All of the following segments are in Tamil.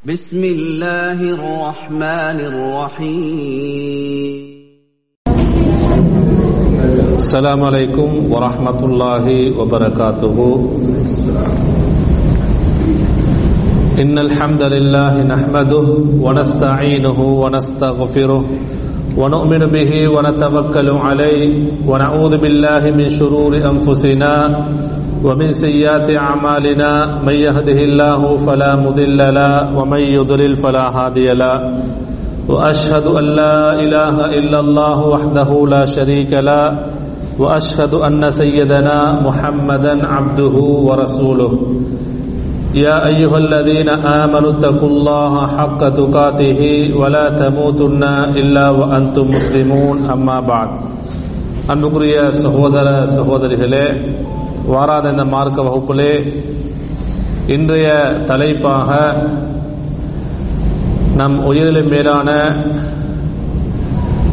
بسم الله الرحمن الرحيم. السلام عليكم ورحمة الله وبركاته. إن الحمد لله نحمده ونستعينه ونستغفره ونؤمن به ونتوكل عليه ونعوذ بالله من شرور أنفسنا ومن سيئات أعمالنا من يهده الله فلا مضل له ومن يضلل فلا هادي له واشهد ان لا اله الا الله وحده لا شريك له واشهد ان سيدنا محمدا عبده ورسوله يا ايها الذين امنوا اتقوا الله حق تقاته ولا تموتن الا وانتم مسلمون اما بعد அன்புக்குரிய சகோதர சகோதரிகளே வாராத இந்த மார்க்க வகுப்பிலே இன்றைய தலைப்பாக நம் உயிரிலும் மேலான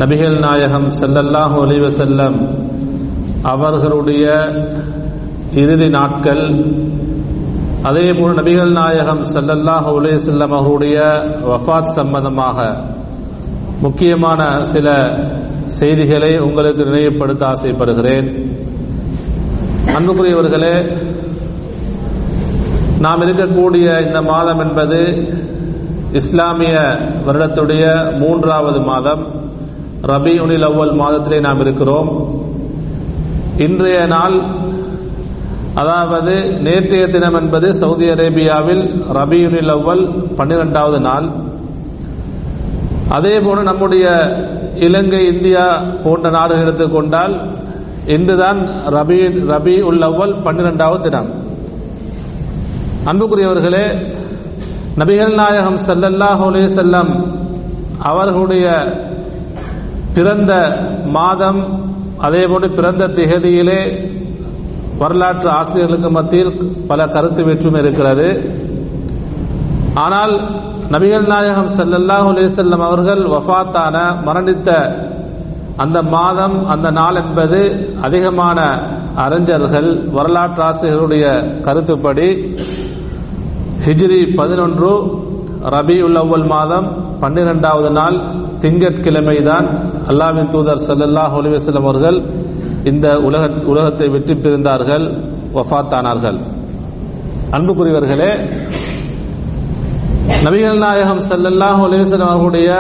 நபிகள் நாயகம் செல்லல்லாஹ் அலைஹி செல்லம் அவர்களுடைய இறுதி நாட்கள் அதேபோல் நபிகள் நாயகம் செல்லல்லாஹ் அலைஹி செல்லம் அவர்களுடைய வஃபாத் சம்பந்தமாக முக்கியமான சில செய்திகளை உங்களுக்கு நினைவுபடுத்த ஆசைப்படுகிறேன். அன்புக்குரியவர்களே நாம் இருக்கக்கூடிய இந்த மாதம் என்பது இஸ்லாமிய வருடத்துடைய மூன்றாவது மாதம். ரபியுனில் அவ்வல் மாதத்திலே நாம் இருக்கிறோம். இன்றைய நாள் அதாவது நேற்றைய தினம் என்பது சவுதி அரேபியாவில் ரபியுனில் அவ்வல் பன்னிரெண்டாவது நாள். அதே போல நம்முடைய இலங்கை இந்தியா போன்ற நாடுகள் எடுத்துக்கொண்டால் இன்றுதான் ரபி ரபி உல் அவ்வல் பன்னிரெண்டாவது தினம். அன்புக்குரியவர்களே நபிகள் நாயகம் ஸல்லல்லாஹு செல்லம் அவர்களுடைய பிறந்த மாதம் அதேபோன்று பிறந்த திகதியிலே வரலாற்று ஆசிரியர்களுக்கு மத்தியில் பல கருத்து வேற்றுமை இருக்கிறது. ஆனால் நபிகள் நாயகம் ஸல்லல்லாஹு செல்லம் அவர்கள் வஃத்தான மரணித்த அந்த மாதம் அந்த நாள் என்பது அதிகமான அறிஞர்கள் வரலாற்று ஆசிரியர்களுடைய கருத்துப்படி ஹிஜ்ரி பதினொன்று ரபி அவ்வல் மாதம் பன்னிரெண்டாவது நாள் திங்கட்கிழமை தான் அல்லாவின் தூதர் சல்லல்லாஹ் ஒலிவசலம் அவர்கள் இந்த உலக உலகத்தை வெற்றி பிரிந்தார்கள் வஃத்தானார்கள். அன்புக்குரியவர்களே நபிகள் நாயகம் சல்லல்லாஹ் ஒலிவசலம் அவர்களுடைய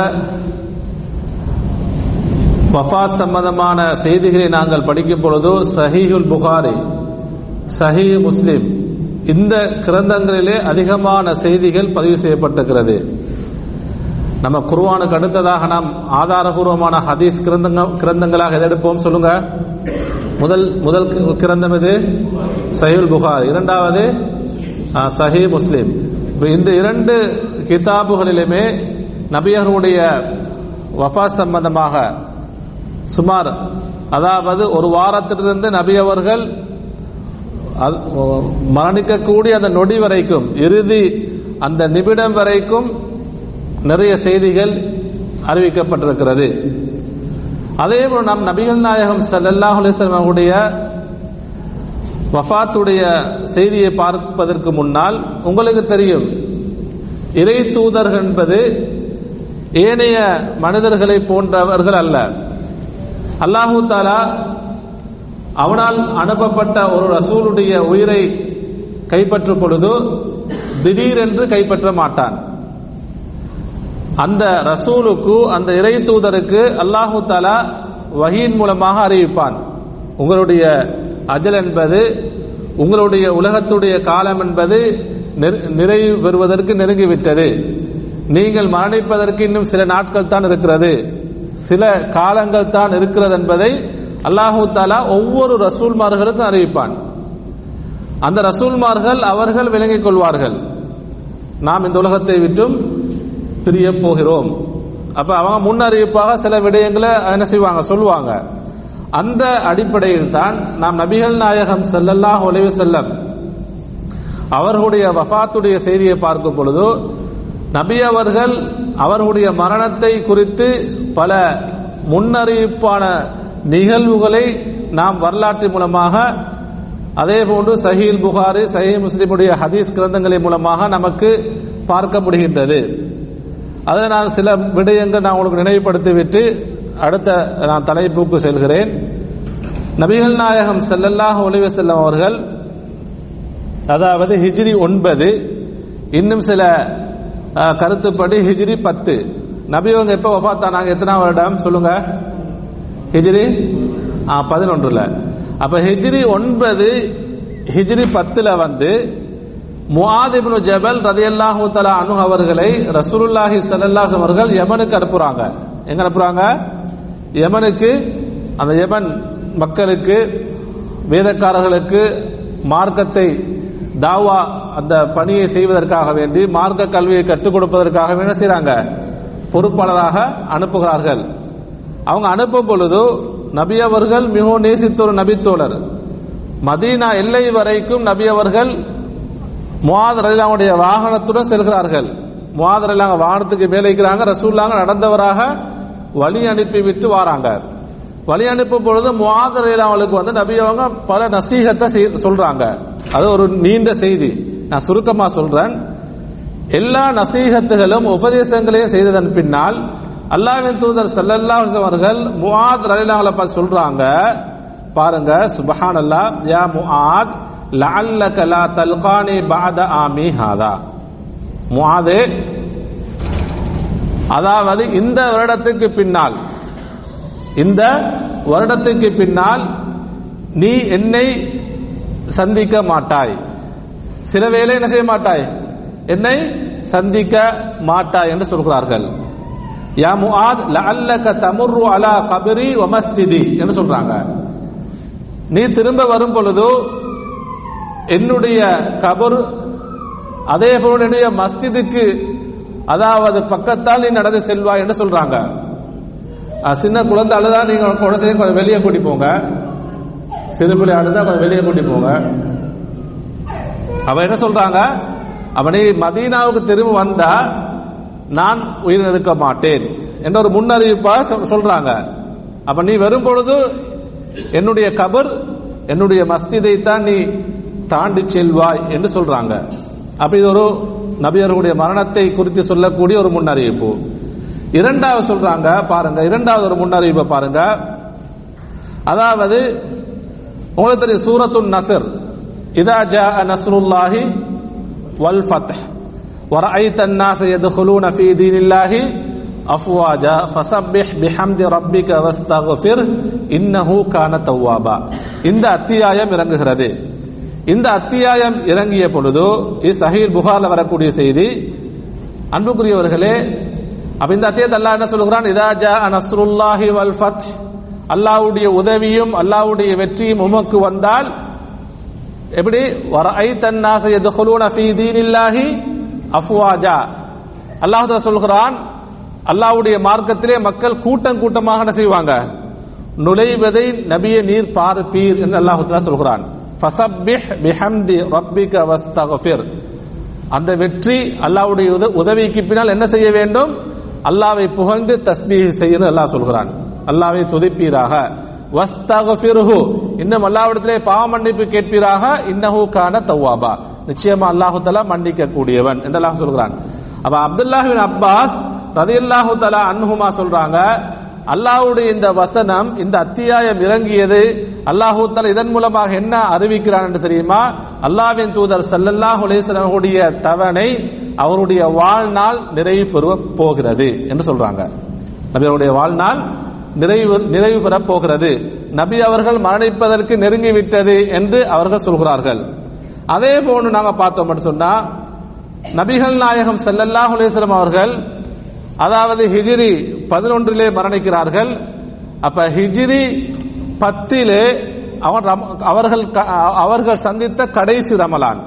வஃத் சம்பந்தமான செய்திகளை நாங்கள் படிக்கும் பொழுது சஹீஹுல் புகாரி சஹீ முஸ்லிம் இந்த கிரந்தங்களிலே அதிகமான செய்திகள் பதிவு செய்யப்பட்டிருக்கிறது. நம்ம குர்வானுக்கு அடுத்ததாக நாம் ஆதாரபூர்வமான ஹதீஸ் கிரந்தங்களாக எதை எடுப்போம் சொல்லுங்க? முதல் முதல் கிரந்தம் இது சஹீல் புகார். இரண்டாவது சஹி முஸ்லிம். இந்த இரண்டு கிதாபுகளிலுமே நபியர்களுடைய வஃபா சம்பந்தமாக சுமார் அதாவது ஒரு வாரத்திலிருந்து நபி அவர்கள் மரணிக்கக்கூடிய அந்த நொடி வரைக்கும் இறுதி அந்த நிமிடம் வரைக்கும் நிறைய செய்திகள் அறிவிக்கப்பட்டிருக்கிறது. அதே போல் நம் நபிகள் நாயகம் சல்லாஹ் அலிஸ்லாம் அவருடைய வஃத்துடைய செய்தியை பார்ப்பதற்கு முன்னால் உங்களுக்கு தெரியும் இறை தூதர்கள் என்பது ஏனைய மனிதர்களை போன்றவர்கள் அல்ல. அல்லாஹூ தாலா அவனால் அனுப்பப்பட்ட ஒரு ரசூலுடைய உயிரை கைப்பற்றும் பொழுது திடீரென்று கைப்பற்ற மாட்டான். அந்த ரசூலுக்கு அந்த இறை தூதருக்கு அல்லாஹு தாலா வகியின் மூலமாக அறிவிப்பான். உங்களுடைய அஜல் என்பது உங்களுடைய உலகத்துடைய காலம் என்பது நிறைவு பெறுவதற்கு நெருங்கிவிட்டது. நீங்கள் மரணிப்பதற்கு இன்னும் சில நாட்கள் தான் இருக்கிறது. சில காலங்கள் தான் இருக்கிறது என்பதை அல்லாஹு தாலா ஒவ்வொரு ரசூல்மார்களுக்கும் அறிவிப்பான். அந்த ரசூல்மார்கள் அவர்கள் விளங்கிக் கொள்வார்கள். நாம் இந்த உலகத்தை விட்டும் பிரிய போகிறோம். அப்ப அவங்க முன்னறிவிப்பாக சில விடயங்களை என்ன செய்வாங்க சொல்லுவாங்க. அந்த அடிப்படையில் தான் நாம் நபிகள் நாயகம் செல்லல்லாஹ் ஒளிவு செல்லம் அவர்களுடைய வஃத்துடைய செய்தியை பார்க்கும் பொழுது நபி அவர்கள் அவர்களுடைய மரணத்தை குறித்து பல முன்னறிவிப்பான நிகழ்வுகளை நாம் வரலாற்று மூலமாக அதே போன்று சஹீல் புகாரி சஹீ முஸ்லிமுடைய ஹதீஸ் கிரந்தங்களின் மூலமாக நமக்கு பார்க்க முடிகின்றது. அதில் நான் சில விடயங்கள் நான் உங்களுக்கு நினைவுபடுத்திவிட்டு அடுத்த நான் தலைப்புக்கு செல்கிறேன். நபிகள் நாயகம் செல்லல்லாக ஒளிவ வஸல்லம் அவர்கள் அதாவது ஹிஜ்ரி ஒன்பது இன்னும் சில கருத்துப்படி ஹிஜ்ரி பத்து. நபிவங்க எப்போ வஃபாத்தானாங்க எத்தனாம் வருடம்? சொல்லுங்க. ஹிஜ்ரி? ஆ பதினொன்றுல. அப்ப ஹிஜ்ரி ஒன்பது ஹிஜ்ரி பத்துல வந்து முஆத் ஜபல் ரதியல்லாஹு தலா அனு அவர்களை ரசூலுல்லாஹி ஸல்லல்லாஹு அவர்கள் யமனுக்கு அனுப்புறாங்க. எங்க அனுப்புறாங்க? யமனுக்கு அந்த யமன் மக்களுக்கு வேதக்காரர்களுக்கு மார்க்கத்தை தாவா அந்த பணியை செய்வதற்காக வேண்டி மார்க்க கல்வியை கற்றுக் கொடுப்பதற்காக என்ன செய்யறாங்க பொறுப்பாளராக அனுப்புகிறார்கள். அவங்க அனுப்பும் பொழுது நபி அவர்கள் மிகவும் நேசித்த ஒரு நபித்தோழர். மதீனா எல்லை வரைக்கும் நபி அவர்கள் முவாத் ரலிலாவுடைய வாகனத்துடன் செல்கிறார்கள். முவாத் ரலிலாங்க வாகனத்துக்கு மேலே இருக்கிறாங்க. ரசூல்லாங்க நடந்தவராக வழி அனுப்பி விட்டு வராங்க. வழி அனுப்பும் பொழுது முவாத் ரலிலாவுக்கு வந்து நபி அவங்க பல நசீகத்தை சொல்றாங்க. அது ஒரு நீண்ட செய்தி. நான் சுருக்கமா சொல்றேன். எல்லா நசீகத்துகளும் உபதேசங்களையும் செய்ததன் பின்னால் அல்லாவின் தூதர் செல்லல்லா அவர்கள் முஆத் ரலியல்லாஹு பார்த்து சொல்றாங்க. பாருங்க சுப்ஹானல்லாஹ் யா முஆத் லஅல்லக லா தல்கானி பஅத ஆமி ஹாதா. முஆதே அதாவது இந்த வருடத்துக்கு பின்னால் இந்த வருடத்துக்கு பின்னால் நீ என்னை சந்திக்க மாட்டாய். சில வேளை என்ன செய்ய மாட்டாய்? என்னை சந்திக்க மாட்டாய் என்று சொல்கிறார்கள். யா முஆத் லஅல்லக தமுர்ரு அலா கபரி வ மஸ்ஜிதி என்று சொல்றாங்க. நீ திரும்ப வரும் பொழுது என்னுடைய கபர் அதே போல என்னுடைய மஸ்ஜிதுக்கு அதாவது பக்கத்தால் நீ நடந்து செல்வாய் என்று சொல்றாங்க. சின்ன குழந்தை அழுதா நீங்க குழந்தைய கொஞ்சம் வெளியே கூட்டி போங்க. சிறுபிள்ளை அழுதா கொஞ்சம் வெளியே கூட்டி போங்க. அவ என்ன சொல்றாங்க? அவனை மதீனாவுக்கு திரும்ப வந்தா நான் உயிர் இருக்க மாட்டேன் என்ற ஒரு முன்னறிவிப்பா சொல்றாங்க. அப்ப நீ வரும் பொழுது என்னுடைய கபர் என்னுடைய மஸ்திதை தான் நீ தாண்டி செல்வாய் என்று சொல்றாங்க. அப்ப இது ஒரு நபியர்களுடைய மரணத்தை குறித்து சொல்லக்கூடிய ஒரு முன்னறிவிப்பு. இரண்டாவது சொல்றாங்க பாருங்க இரண்டாவது ஒரு முன்னறிவிப்பை பாருங்க அதாவது உங்களுக்கு தெரியும் சூரத்துன் நசர் இதா ஜா நஸ்ருல்லாஹி வல் ஃபத்ஹ் ورأيت الناس يدخلون في دين الله أفواجا فسبح بحمد ربك واستغفر إنه كان توابا இந்த அத்தியாயம் இறங்குகிறது இந்த அத்தியாயம் இறங்கிய பொழுது இது சஹீல் புகார்ல வரக்கூடிய செய்தி அன்புக்குரியவர்களே அப்ப இந்த அத்தியத்தை அல்லாஹ் என்ன சொல்கிறான் இதா ஜா நஸ்ருல்லாஹி வல் ஃபத். அல்லாஹ்வுடைய உதவியும் அல்லாஹ்வுடைய வெற்றியும் உமக்கு வந்தால் எப்படி? வரஐ தன்னாச எதுகுலூன ஃபீ தீனில்லாஹி அஃப்வாஜா. அல்லாஹ் சொல்கிறான் அல்லாஹ்வுடைய மார்க்கத்திலே மக்கள் கூட்டம் கூட்டமாக என்ன செய்வாங்க? நுழைவதை நபியை நீர் பார்ப்பீர் என்று அல்லாஹ் சொல்கிறான் ஃபசப்பிஹ் பிஹம்தி ரப்பிக வஸ்தகஃபிர் அந்த வெற்றி அல்லாஹ்வுடைய உத- உதவிக்கு பின்னால் என்ன செய்ய வேண்டும்? அல்லாவை புகழ்ந்து தஸ்பீஹ் செய்யணும் அல்லாஹ் சொல்கிறான். அல்லாவை துதிப்பீராக. வஸ்தக்ஃபிருஹு இன்னும் அல்லாவிடத்திலே பாவ மன்னிப்பு கேட்பீராக. இன்னஹு கான தவ்வாபா நிச்சயமா அல்லாஹு தலா மன்னிக்க கூடியவன் என்று அல்லாஹ் சொல்கிறான். அப்ப அப்துல்லாஹின் அப்பாஸ் ரலியல்லாஹு தலா அன்ஹுமா சொல்றாங்க அல்லாஹ்வுடைய இந்த வசனம் இந்த அத்தியாயம் இறங்கியது அல்லாஹு இதன் மூலமாக என்ன அறிவிக்கிறான் என்று தெரியுமா? அல்லாஹ்வின் தூதர் சல்லல்லாஹ் உலேசனுடைய தவணை அவருடைய வாழ்நாள் நிறைவு பெற போகிறது என்று சொல்றாங்க. நபி அவருடைய வாழ்நாள் நிறைவு நிறைவு பெற போகிறது. நபி அவர்கள் மரணிப்பதற்கு நெருங்கி விட்டது என்று அவர்கள் சொல்கிறார்கள். அதே போன்று நாங்க பார்த்தோம் சொன்னா நபிகள் நாயகம் செல்லல்லாஹ் அலைஹி அவர்கள் அதாவது ஹிஜிரி பதினொன்றிலே மரணிக்கிறார்கள். அப்ப ஹிஜிரி பத்திலே அவன் ரம்- அவர்கள் அவர்கள் சந்தித்த கடைசி ரமலான்.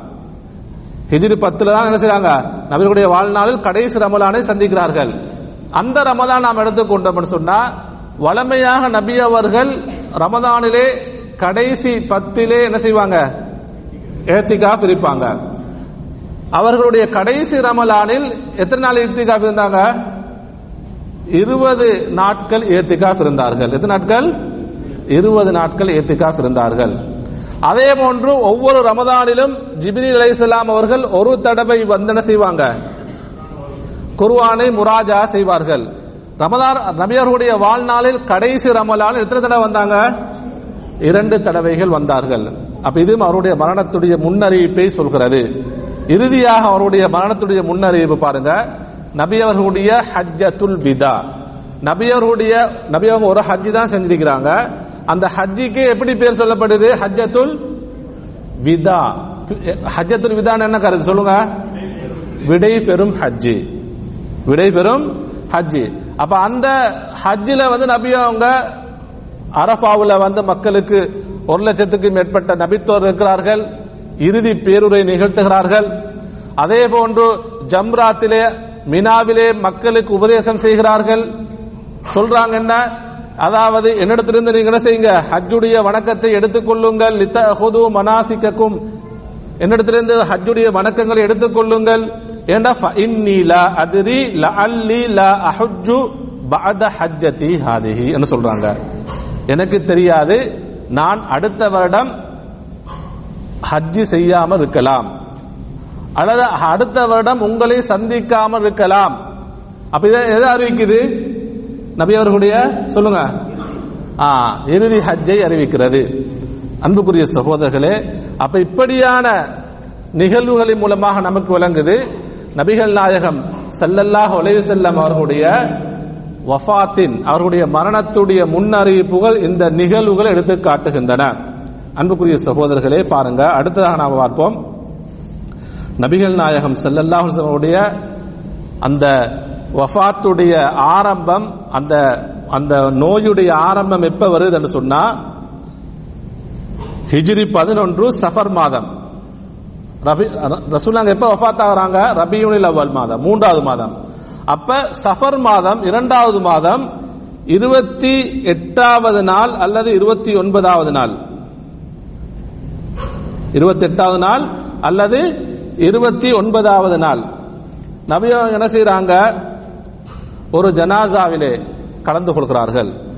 ஹிஜ்ரி பத்துல தான் என்ன செய்றாங்க? நபர்களுடைய வாழ்நாளில் கடைசி ரமலானை சந்திக்கிறார்கள். அந்த ரமதான் நாம் எடுத்துக்கொண்டோம்னு சொன்னா வளமையாக நபி அவர்கள் ரமதானிலே கடைசி பத்திலே என்ன செய்வாங்க? ஏத்திகாஃப் இருப்பாங்க அவர்களுடைய கடைசி ரமலானில் எத்தனை நாள் ஏத்திகாஃப் இருந்தாங்க? இருபது நாட்கள் ஏத்திகாஃப் இருந்தார்கள். எத்தனை நாட்கள்? இருபது நாட்கள் ஏத்திகாஃப் இருந்தார்கள். அதே போன்று ஒவ்வொரு ரமதானிலும் ஜிபிரி அலைஹிஸ்ஸலாம் அவர்கள் ஒரு தடவை வந்தன செய்வாங்க. குர்வானை முராஜா செய்வார்கள். ரமதான் நபியர்களுடைய வாழ்நாளில் கடைசி ரமலான் எத்தனை தடவை வந்தாங்க? இரண்டு தடவைகள் வந்தார்கள். அப்ப இதுவும் அவருடைய மரணத்துடைய முன்னறிவிப்பை சொல்கிறது. இறுதியாக அவருடைய மரணத்துடைய முன்னறிவிப்பு பாருங்க. நபியவர்களுடைய ஹஜ்ஜத்துல் விதா. நபியவர்களுடைய நபியவங்க ஒரு ஹஜ்ஜி தான் செஞ்சிருக்கிறாங்க. அந்த ஹஜ்ஜிக்கு எப்படி பேர் சொல்லப்படுது? ஹஜ்ஜத்துல் விதா. ஹஜ்ஜத்துல் விதான்னு என்ன கருது சொல்லுங்க? விடை பெறும் ஹஜ்ஜி. விடை பெறும் ஹஜ்ஜி. அப்ப அந்த ஹஜ்ஜில வந்து நபி அவங்க அரபாவுல வந்து மக்களுக்கு ஒரு லட்சத்துக்கு மேற்பட்ட நபித்தோர் இருக்கிறார்கள். இறுதி பேருரை நிகழ்த்துகிறார்கள். அதே போன்று ஜம்ராத்திலே மினாவிலே மக்களுக்கு உபதேசம் செய்கிறார்கள். சொல்றாங்க என்ன? அதாவது என்னிடத்திலிருந்து நீங்க என்ன செய்யுங்க? ஹஜ்ஜுடைய வணக்கத்தை எடுத்துக்கொள்ளுங்கள். லித்த ஹுது மனாசிக்கக்கும் என்னிடத்திலிருந்து ஹஜ்ஜுடைய வணக்கங்களை எடுத்துக்கொள்ளுங்கள். ஏண்டா? ஃபஇன்னி லா அத்ரி அல்லி லா அஹஜ்ஜு பஅத ஹஜ்ஜதி ஹாதிஹி என்று சொல்றாங்க. எனக்கு தெரியாது. நான் அடுத்த வருடம் ஹஜ்ஜி செய்யாமல் இருக்கலாம். அல்லது அடுத்த வருடம் உங்களை சந்திக்காமல் இருக்கலாம். அப்ப இதை எதை அறிவிக்குது? நபி அவர்களுடைய சொல்லுங்க. ஆ இறுதி ஹஜ்ஜை அறிவிக்கிறது. அன்புக்குரிய சகோதரர்களே அப்ப இப்படியான நிகழ்வுகளின் மூலமாக நமக்கு விளங்குது நபிகள் நாயகம் ஸல்லல்லாஹு அலைஹி செல்லம் அவர்களுடைய வஃபாத்தின் அவர்களுடைய மரணத்துடைய முன்னறிவிப்புகள் இந்த நிகழ்வுகள் எடுத்து காட்டுகின்றன. அன்புக்குரிய சகோதரர்களே பாருங்க அடுத்ததாக நாம் பார்ப்போம். நபிகள் நாயகம் ஸல்லல்லாஹு அலைஹி உடைய அந்த வஃபாத்துடைய ஆரம்பம் அந்த அந்த நோயுடைய ஆரம்பம் எப்ப வருதுன்னு சொன்னா ஹிஜ்ரி பதினொன்று சஃபர் மாதம். ரபி ரசூலாங்க எப்ப வஃபாத் ஆகிறாங்க ரபியுனில் அவ்வல் மாதம் மூன்றாவது மாதம். அப்ப சஃபர் மாதம் இரண்டாவது மாதம் இருபத்தி எட்டாவது நாள் அல்லது இருபத்தி ஒன்பதாவது நாள். இருபத்தி எட்டாவது நாள் அல்லது இருபத்தி ஒன்பதாவது நாள். நபி என்ன செய்யறாங்க ஒரு ஜனாசாவிலே கலந்து கொள்கிறார்கள்.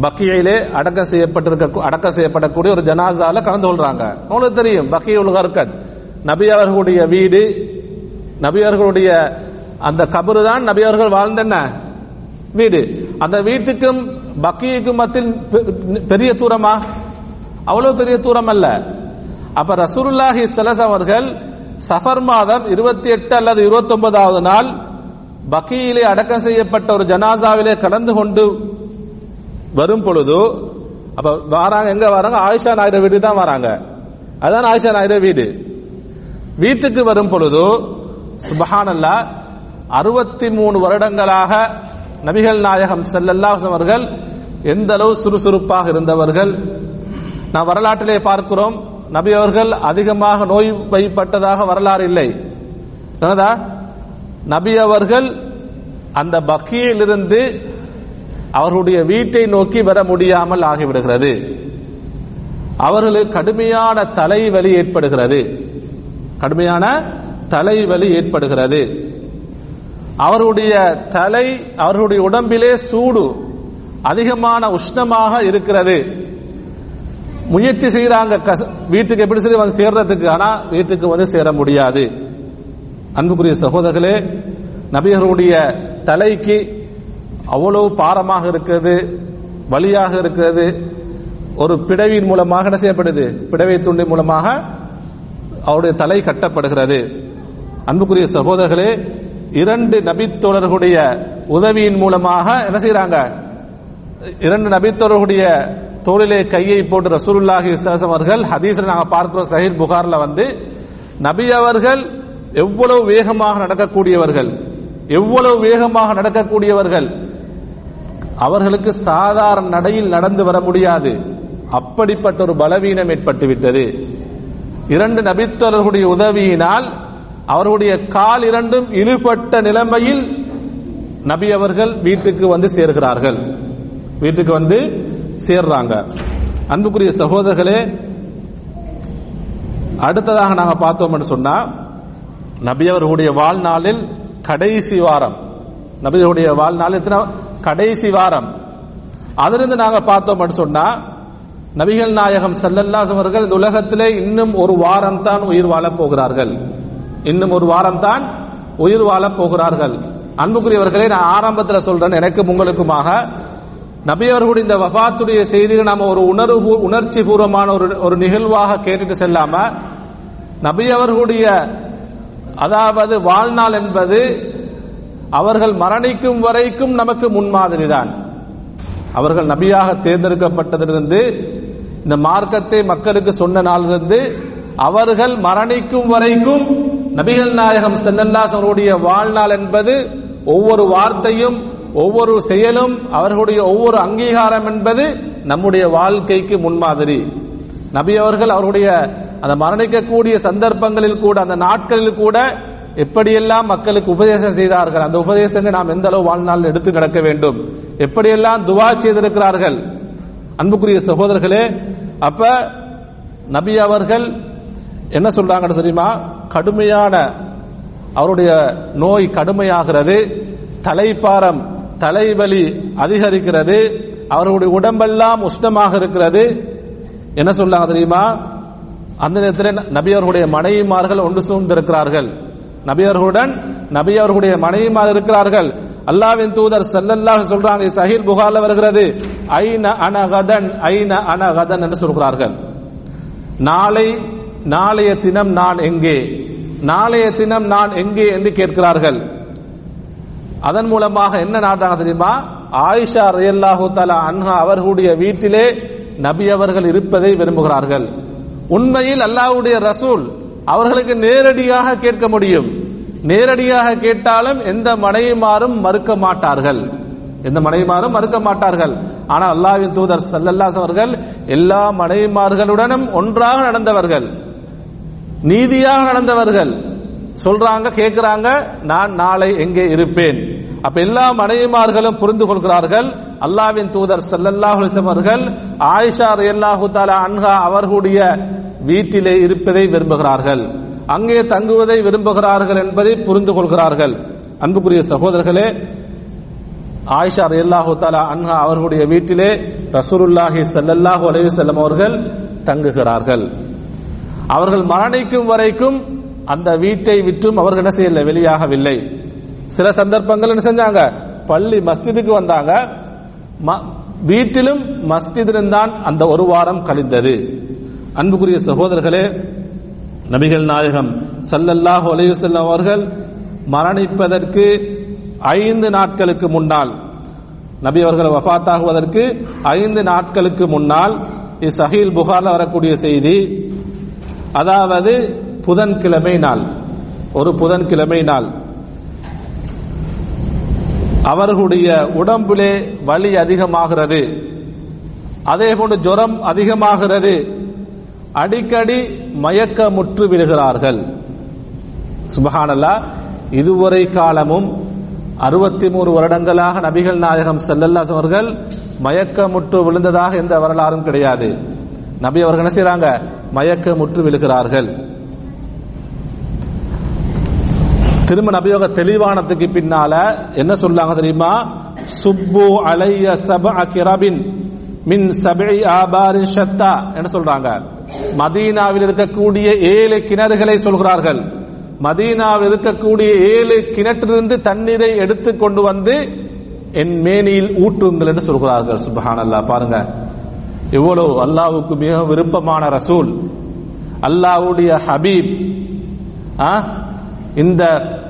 பக்கியிலே அடக்கம் செய்யப்பட்டிருக்க அடக்கம் செய்யப்படக்கூடிய ஒரு ஜனாசால கலந்து கொள்றாங்க. உங்களுக்கு தெரியும் பக்கியுல் ஹர்கத். நபி அவர்களுடைய வீடு நபி அவர்களுடைய அந்த கபரு தான் நபி அவர்கள் வாழ்ந்த என்ன வீடு. அந்த வீட்டுக்கும் பக்கியுக்கும் மத்தியில் பெ- பெரிய தூரமா? அவ்வளவு பெரிய தூரம் அல்ல. அப்ப ரசூலுல்லாஹி சலஸ் அவர்கள் சஃபர் மாதம் இருபத்தி எட்டு அல்லது இருபத்தி ஒன்பதாவது நாள் பக்கியிலே அடக்கம் செய்யப்பட்ட ஒரு ஜனாசாவிலே கலந்து கொண்டு வரும் பொழுது அப்ப வராங்க எங்க வராங்க? ஆயிஷா நாயுடு வீடு தான் வராங்க. அதான் ஆயிஷா நாயுடு வீடு. வீட்டுக்கு வரும் பொழுது சுபஹானல்லா அறுபத்தி மூணு வருடங்களாக நபிகள் நாயகம் செல்லல்லாசம் அவர்கள் எந்த அளவு சுறுசுறுப்பாக இருந்தவர்கள். நாம் வரலாற்றிலே பார்க்கிறோம் நபி அவர்கள் அதிகமாக நோய் வைப்பட்டதாக வரலாறு இல்லை. என்னதா? நபி அவர்கள் அந்த பக்கியிலிருந்து அவர்களுடைய வீட்டை நோக்கி வர முடியாமல் ஆகிவிடுகிறது. அவர்களுக்கு கடுமையான தலைவலி ஏற்படுகிறது. கடுமையான தலைவலி ஏற்படுகிறது. அவருடைய தலை அவர்களுடைய உடம்பிலே சூடு அதிகமான உஷ்ணமாக இருக்கிறது. முயற்சி செய்யறாங்க கச- வீட்டுக்கு எப்படி சரி வந்து சேர்றதுக்கு? ஆனா வீட்டுக்கு வந்து சேர முடியாது. அன்புக்குரிய சகோதரர்களே நபிகளுடைய தலைக்கு அவ்வளவு பாரமாக இருக்கிறது வலியாக இருக்கிறது. ஒரு பிடவியின் மூலமாக என்ன செய்யப்படுது? பிடவை துண்டின் மூலமாக அவருடைய தலை கட்டப்படுகிறது. அன்புக்குரிய சகோதரர்களே இரண்டு நபித்தோழர்களுடைய உதவியின் மூலமாக என்ன செய்யறாங்க? இரண்டு நபித்தோழர்களுடைய தோளிலே கையை போட்டு ரசூலுல்லாஹி அவர்கள் ஹதீஸ்ல நாங்கள் பார்க்கிறோம் சஹீஹ் புகார்ல வந்து நபி அவர்கள் எவ்வளவு வேகமாக நடக்கக்கூடியவர்கள் எவ்வளவு வேகமாக நடக்கக்கூடியவர்கள் அவர்களுக்கு சாதாரண நடையில் நடந்து வர முடியாது. அப்படிப்பட்ட ஒரு பலவீனம் ஏற்பட்டுவிட்டது இரண்டு நபித்தவர்களுடைய உதவியினால் அவர்களுடைய கால் இரண்டும் இழுபட்ட நிலைமையில் நபி அவர்கள் வீட்டுக்கு வந்து சேர்கிறார்கள். வீட்டுக்கு வந்து சேர்றாங்க. அன்புக்குரிய சகோதரர்களே அடுத்ததாக நாங்கள் பார்த்தோம்னு சொன்னா நபி அவர்களுடைய வாழ்நாளில் கடைசி வாரம். நபி அவருடைய வாழ்நாள் எத்தனை கடைசி வாரம். அதிலிருந்து நாங்க பார்த்தோம் சொன்னா நபிகள் நாயகம் செல்லல்லாஸ் அவர்கள் இந்த உலகத்திலே இன்னும் ஒரு வாரம் தான் உயிர் வாழப் போகிறார்கள். இன்னும் ஒரு வாரம் தான் உயிர் வாழப் போகிறார்கள். அன்புக்குரியவர்களே நான் ஆரம்பத்தில் சொல்றேன் எனக்கும் உங்களுக்குமாக. நபியவர்களுடைய இந்த வஃபாத்துடைய செய்தியை நாம ஒரு உணர்வு உணர்ச்சி பூர்வமான ஒரு ஒரு நிகழ்வாக கேட்டுட்டு செல்லாம நபியவர்களுடைய அதாவது வாழ்நாள் என்பது அவர்கள் மரணிக்கும் வரைக்கும் நமக்கு முன்மாதிரி தான் அவர்கள் நபியாக தேர்ந்தெடுக்கப்பட்டதிலிருந்து இந்த மார்க்கத்தை மக்களுக்கு சொன்ன நாளிலிருந்து அவர்கள் மரணிக்கும் வரைக்கும் நபிகள் நாயகம் சென்னல்லாஸ் அவருடைய வாழ்நாள் என்பது ஒவ்வொரு வார்த்தையும் ஒவ்வொரு செயலும் அவர்களுடைய ஒவ்வொரு அங்கீகாரம் என்பது நம்முடைய வாழ்க்கைக்கு முன்மாதிரி. நபி அவர்கள் அவருடைய அந்த மரணிக்கக்கூடிய சந்தர்ப்பங்களில் கூட அந்த நாட்களில் கூட எப்படியெல்லாம் மக்களுக்கு உபதேசம் செய்தார்கள் அந்த உபதேசங்கள் நாம் எந்த அளவு வாழ்நாள் எடுத்து கிடக்க வேண்டும் எப்படியெல்லாம் துவா செய்திருக்கிறார்கள். அன்புக்குரிய சகோதரர்களே அப்ப நபி அவர்கள் என்ன சொல்றாங்கன்னு தெரியுமா? கடுமையான அவருடைய நோய் கடுமையாகிறது தலைப்பாரம் தலைவலி அதிகரிக்கிறது அவர்களுடைய உடம்பெல்லாம் உஷ்ணமாக இருக்கிறது. என்ன சொல்றாங்க தெரியுமா? அந்த நேரத்தில் நபியவர்களுடைய மனைவிமார்கள் ஒன்று சூழ்ந்திருக்கிறார்கள். நபியவர்களுடன் நபியவர்களுடைய மனைவிமார் இருக்கிறார்கள். அல்லாவின் தூதர் ஸல்லல்லாஹு சொல்றாங்க சஹீல் புகார்ல வருகிறது. ஐன அனகதன் ஐன அனகதன் என்று சொல்கிறார்கள். நாளை நாளைய தினம் நான் எங்கே? நாளைய தினம் நான் எங்கே என்று கேட்கிறார்கள். அதன் மூலமாக என்ன நாட்டாங்க தெரியுமா? ஆயிஷா ரயல்லாஹு தலா அன்ஹா அவர்களுடைய வீட்டிலே நபி அவர்கள் இருப்பதை விரும்புகிறார்கள். உண்மையில் அல்லாவுடைய ரசூல் அவர்களுக்கு நேரடியாக கேட்க முடியும். நேரடியாக கேட்டாலும் எந்த மனைவிமாரும் மறுக்க மாட்டார்கள். எந்த மனைவிமாரும் மறுக்க மாட்டார்கள். ஆனால் அல்லாவின் தூதர் சல்லல்லாஸ் அவர்கள் எல்லா மனைவிமார்களுடனும் ஒன்றாக நடந்தவர்கள். நீதியாக நடந்தவர்கள். சொல்றாங்க கேட்கிறாங்க நான் நாளை எங்கே இருப்பேன். அப்ப எல்லா மனைவிமார்களும் புரிந்து கொள்கிறார்கள். அல்லாவின் தூதர் ஸல்லல்லாஹு அவர்கள் ஆயிஷா ரயல்லாஹு தாலா அன்ஹா அவர்களுடைய வீட்டிலே இருப்பதை விரும்புகிறார்கள். அங்கே தங்குவதை விரும்புகிறார்கள் என்பதை புரிந்து கொள்கிறார்கள். அன்புக்குரிய சகோதரர்களே ஆயிஷா ரயல்லாஹு தாலா அன்ஹா அவர்களுடைய வீட்டிலே ரசூலுல்லாஹி செல்லல்லாஹு அலைவி செல்லம் அவர்கள் தங்குகிறார்கள். அவர்கள் மரணிக்கும் வரைக்கும் அந்த வீட்டை விட்டும் அவர்கள் என்ன செய்யல வெளியாகவில்லை. சில சந்தர்ப்பங்கள் என்ன செஞ்சாங்க? பள்ளி மஸ்ஜிதுக்கு வந்தாங்க. வீட்டிலும் மஸ்ஜிதிலும் தான் அந்த ஒரு வாரம் கழிந்தது. அன்புக்குரிய சகோதரர்களே நபிகள் நாயகம் சல்லல்லாஹு அலைஹி அவர்கள் மரணிப்பதற்கு ஐந்து நாட்களுக்கு முன்னால் நபி அவர்கள் வஃத்தாகுவதற்கு ஐந்து நாட்களுக்கு முன்னால் இசஹீல் புகார்ல வரக்கூடிய செய்தி அதாவது புதன்கிழமை நாள் ஒரு புதன்கிழமை நாள். அவர்களுடைய உடம்பிலே வலி அதிகமாகிறது. அதே போன்று ஜுரம் அதிகமாகிறது. அடிக்கடி மயக்க முற்று விடுகிறார்கள். சுபஹானல்லா இதுவரை காலமும் அறுபத்தி மூணு வருடங்களாக நபிகள் நாயகம் செல்லல்லாஸ் அவர்கள் மயக்க முற்று விழுந்ததாக எந்த வரலாறும் கிடையாது. நபி அவர்கள் என்ன மயக்க முற்று விழுகிறார்கள். திரும்ப நபியோக தெளிவானத்துக்கு பின்னால என்ன சொல்லாங்க தெரியுமா? சுப்பு அலைய சப அகிரபின் மின் சபை ஆபாரின் ஷத்தா என்ன சொல்றாங்க? மதீனாவில் இருக்கக்கூடிய ஏழு கிணறுகளை சொல்கிறார்கள். மதீனாவில் இருக்கக்கூடிய ஏழு கிணற்றிலிருந்து தண்ணீரை எடுத்து கொண்டு வந்து என் மேனியில் ஊட்டுங்கள் என்று சொல்கிறார்கள். சுபஹானல்லா பாருங்க. எவ்வளவு அல்லாவுக்கு மிக விருப்பமான ரசூல். அல்லாஹ்வுடைய ஹபீப் ஆ? இந்த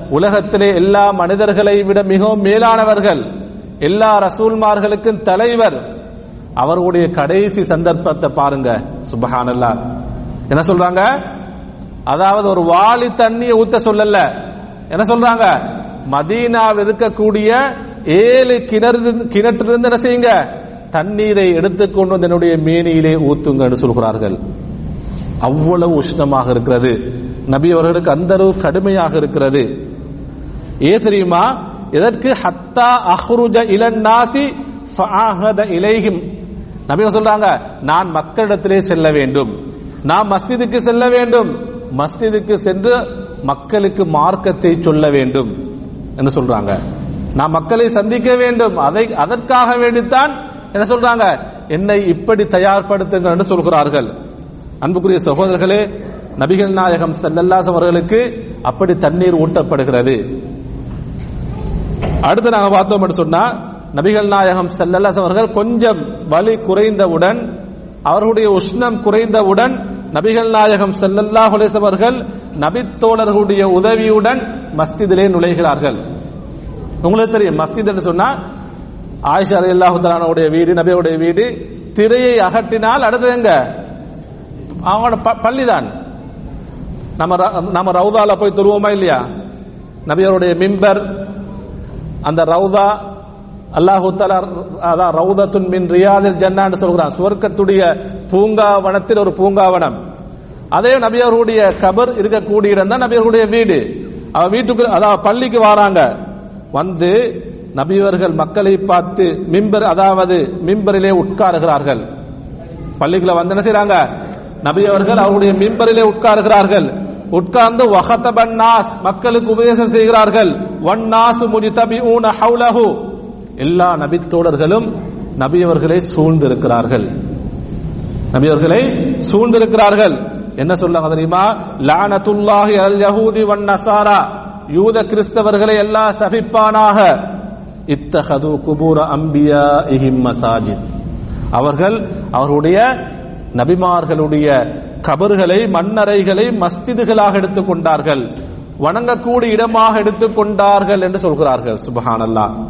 உலகத்திலே எல்லா மனிதர்களை விட மிகவும் மேலானவர்கள் எல்லா ரசூல்மார்களுக்கும் தலைவர் அவர்களுடைய கடைசி சந்தர்ப்பத்தை பாருங்க சுபஹானல்லா. என்ன சொல்றாங்க? அதாவது ஒரு வாளி தண்ணியை ஊத்த சொல்லல. என்ன சொல்றாங்க? மதீனாவில் இருக்கக்கூடிய ஏழு கிணறு கிணற்றிலிருந்து என்ன செய்யுங்க? தண்ணீரை எடுத்துக்கொண்டு வந்து என்னுடைய மேனியிலே ஊத்துங்கன்னு சொல்கிறார்கள். அவ்வளவு உஷ்ணமாக இருக்கிறது. நபி அவர்களுக்கு அந்த அளவு கடுமையாக இருக்கிறது. ஏ தெரியுமா? எதற்கு? ஹத்தா அஹ்ருஜ இலன்னாசி நாசி இலைஹிம். நபி சொல்றாங்க நான் மக்களிடத்திலே செல்ல வேண்டும். நான் மஸ்ஜிதுக்கு செல்ல வேண்டும். மஸ்ஜிதுக்கு சென்று மக்களுக்கு மார்க்கத்தை சொல்ல வேண்டும் என்று சொல்றாங்க. நான் மக்களை சந்திக்க வேண்டும். அதை அதற்காக வேண்டித்தான் என்ன சொல்றாங்க? என்னை இப்படி தயார்படுத்துங்கள் என்று சொல்கிறார்கள். அன்புக்குரிய சகோதரர்களே நபிகள் நாயகம் செல்லல்லாஸ் அவர்களுக்கு அப்படி தண்ணீர் ஊட்டப்படுகிறது. அடுத்து நாங்கள் பார்த்தோம் சொன்னா நபிகள் நாயகம் செல்லல்லாஸ் அவர்கள் கொஞ்சம் வலி குறைந்தவுடன் அவர்களுடைய உஷ்ணம் குறைந்தவுடன் நபிகள் நாயகம் செல்லல்லா ஹுலேஸ் அவர்கள் நபித்தோழர்களுடைய உதவியுடன் மஸ்ஜிதிலே நுழைகிறார்கள். உங்களுக்கு தெரியும் மஸ்ஜித் என்று சொன்னா ஆயிஷா அலி தஆலாவுடைய வீடு நபியுடைய வீடு திரையை அகற்றினால் அடுத்தது எங்க? அவங்களோட ப- பள்ளிதான். நம்ம ர- நம்ம ரவுதால போய் தருவோமா இல்லையா? நபியருடைய மிம்பர் அந்த ரவுதா அல்லாஹு அதான் ரவுதத்துன் மின் ரியாதில் ஜன்னான்னு சொல்கிறான். சுவர்க்கத்துடைய பூங்காவனத்தில் ஒரு பூங்காவனம். அதே நபியருடைய கபர் இருக்கக்கூடிய இடம் தான் நபியர்களுடைய வீடு. அவ வீட்டுக்கு அதாவது பள்ளிக்கு வராங்க. வந்து நபியவர்கள் மக்களை பார்த்து மிம்பர் அதாவது மிம்பரிலே உட்காருகிறார்கள். பள்ளிக்குள்ள வந்து என்ன செய்யறாங்க நபியவர்கள் அவருடைய மிம்பரிலே உட்காருகிறார்கள். உட்கார்ந்து வஹதபன் நாஸ் மக்களுக்கு உபதேசம் செய்கிறார்கள். ஒன் நாசு முஜ்தபிஊன ஹவுலஹு. எல்லா நபி தோழர்களும் நபி சூழ்ந்திருக்கிறார்கள். நபியவர்களை சூழ்ந்திருக்கிறார்கள். என்ன சொல்லுவாங்க தெரியுமா? லானத்துல்லாஹி அல் யஹூதி வன் நசாரா. யூத கிறிஸ்தவர்களை எல்லாம் சபிப்பானாக. இத்தஹது குபூர அம்பியா இஹிம் மசாஜித். அவர்கள் அவருடைய நபிமார்களுடைய கபர்களை மண்ணறைகளை மஸ்திதுகளாக எடுத்துக்கொண்டார்கள் வணங்கக்கூடிய இடமாக எடுத்துக்கொண்டார்கள் என்று சொல்கிறார்கள். சுபஹானல்லா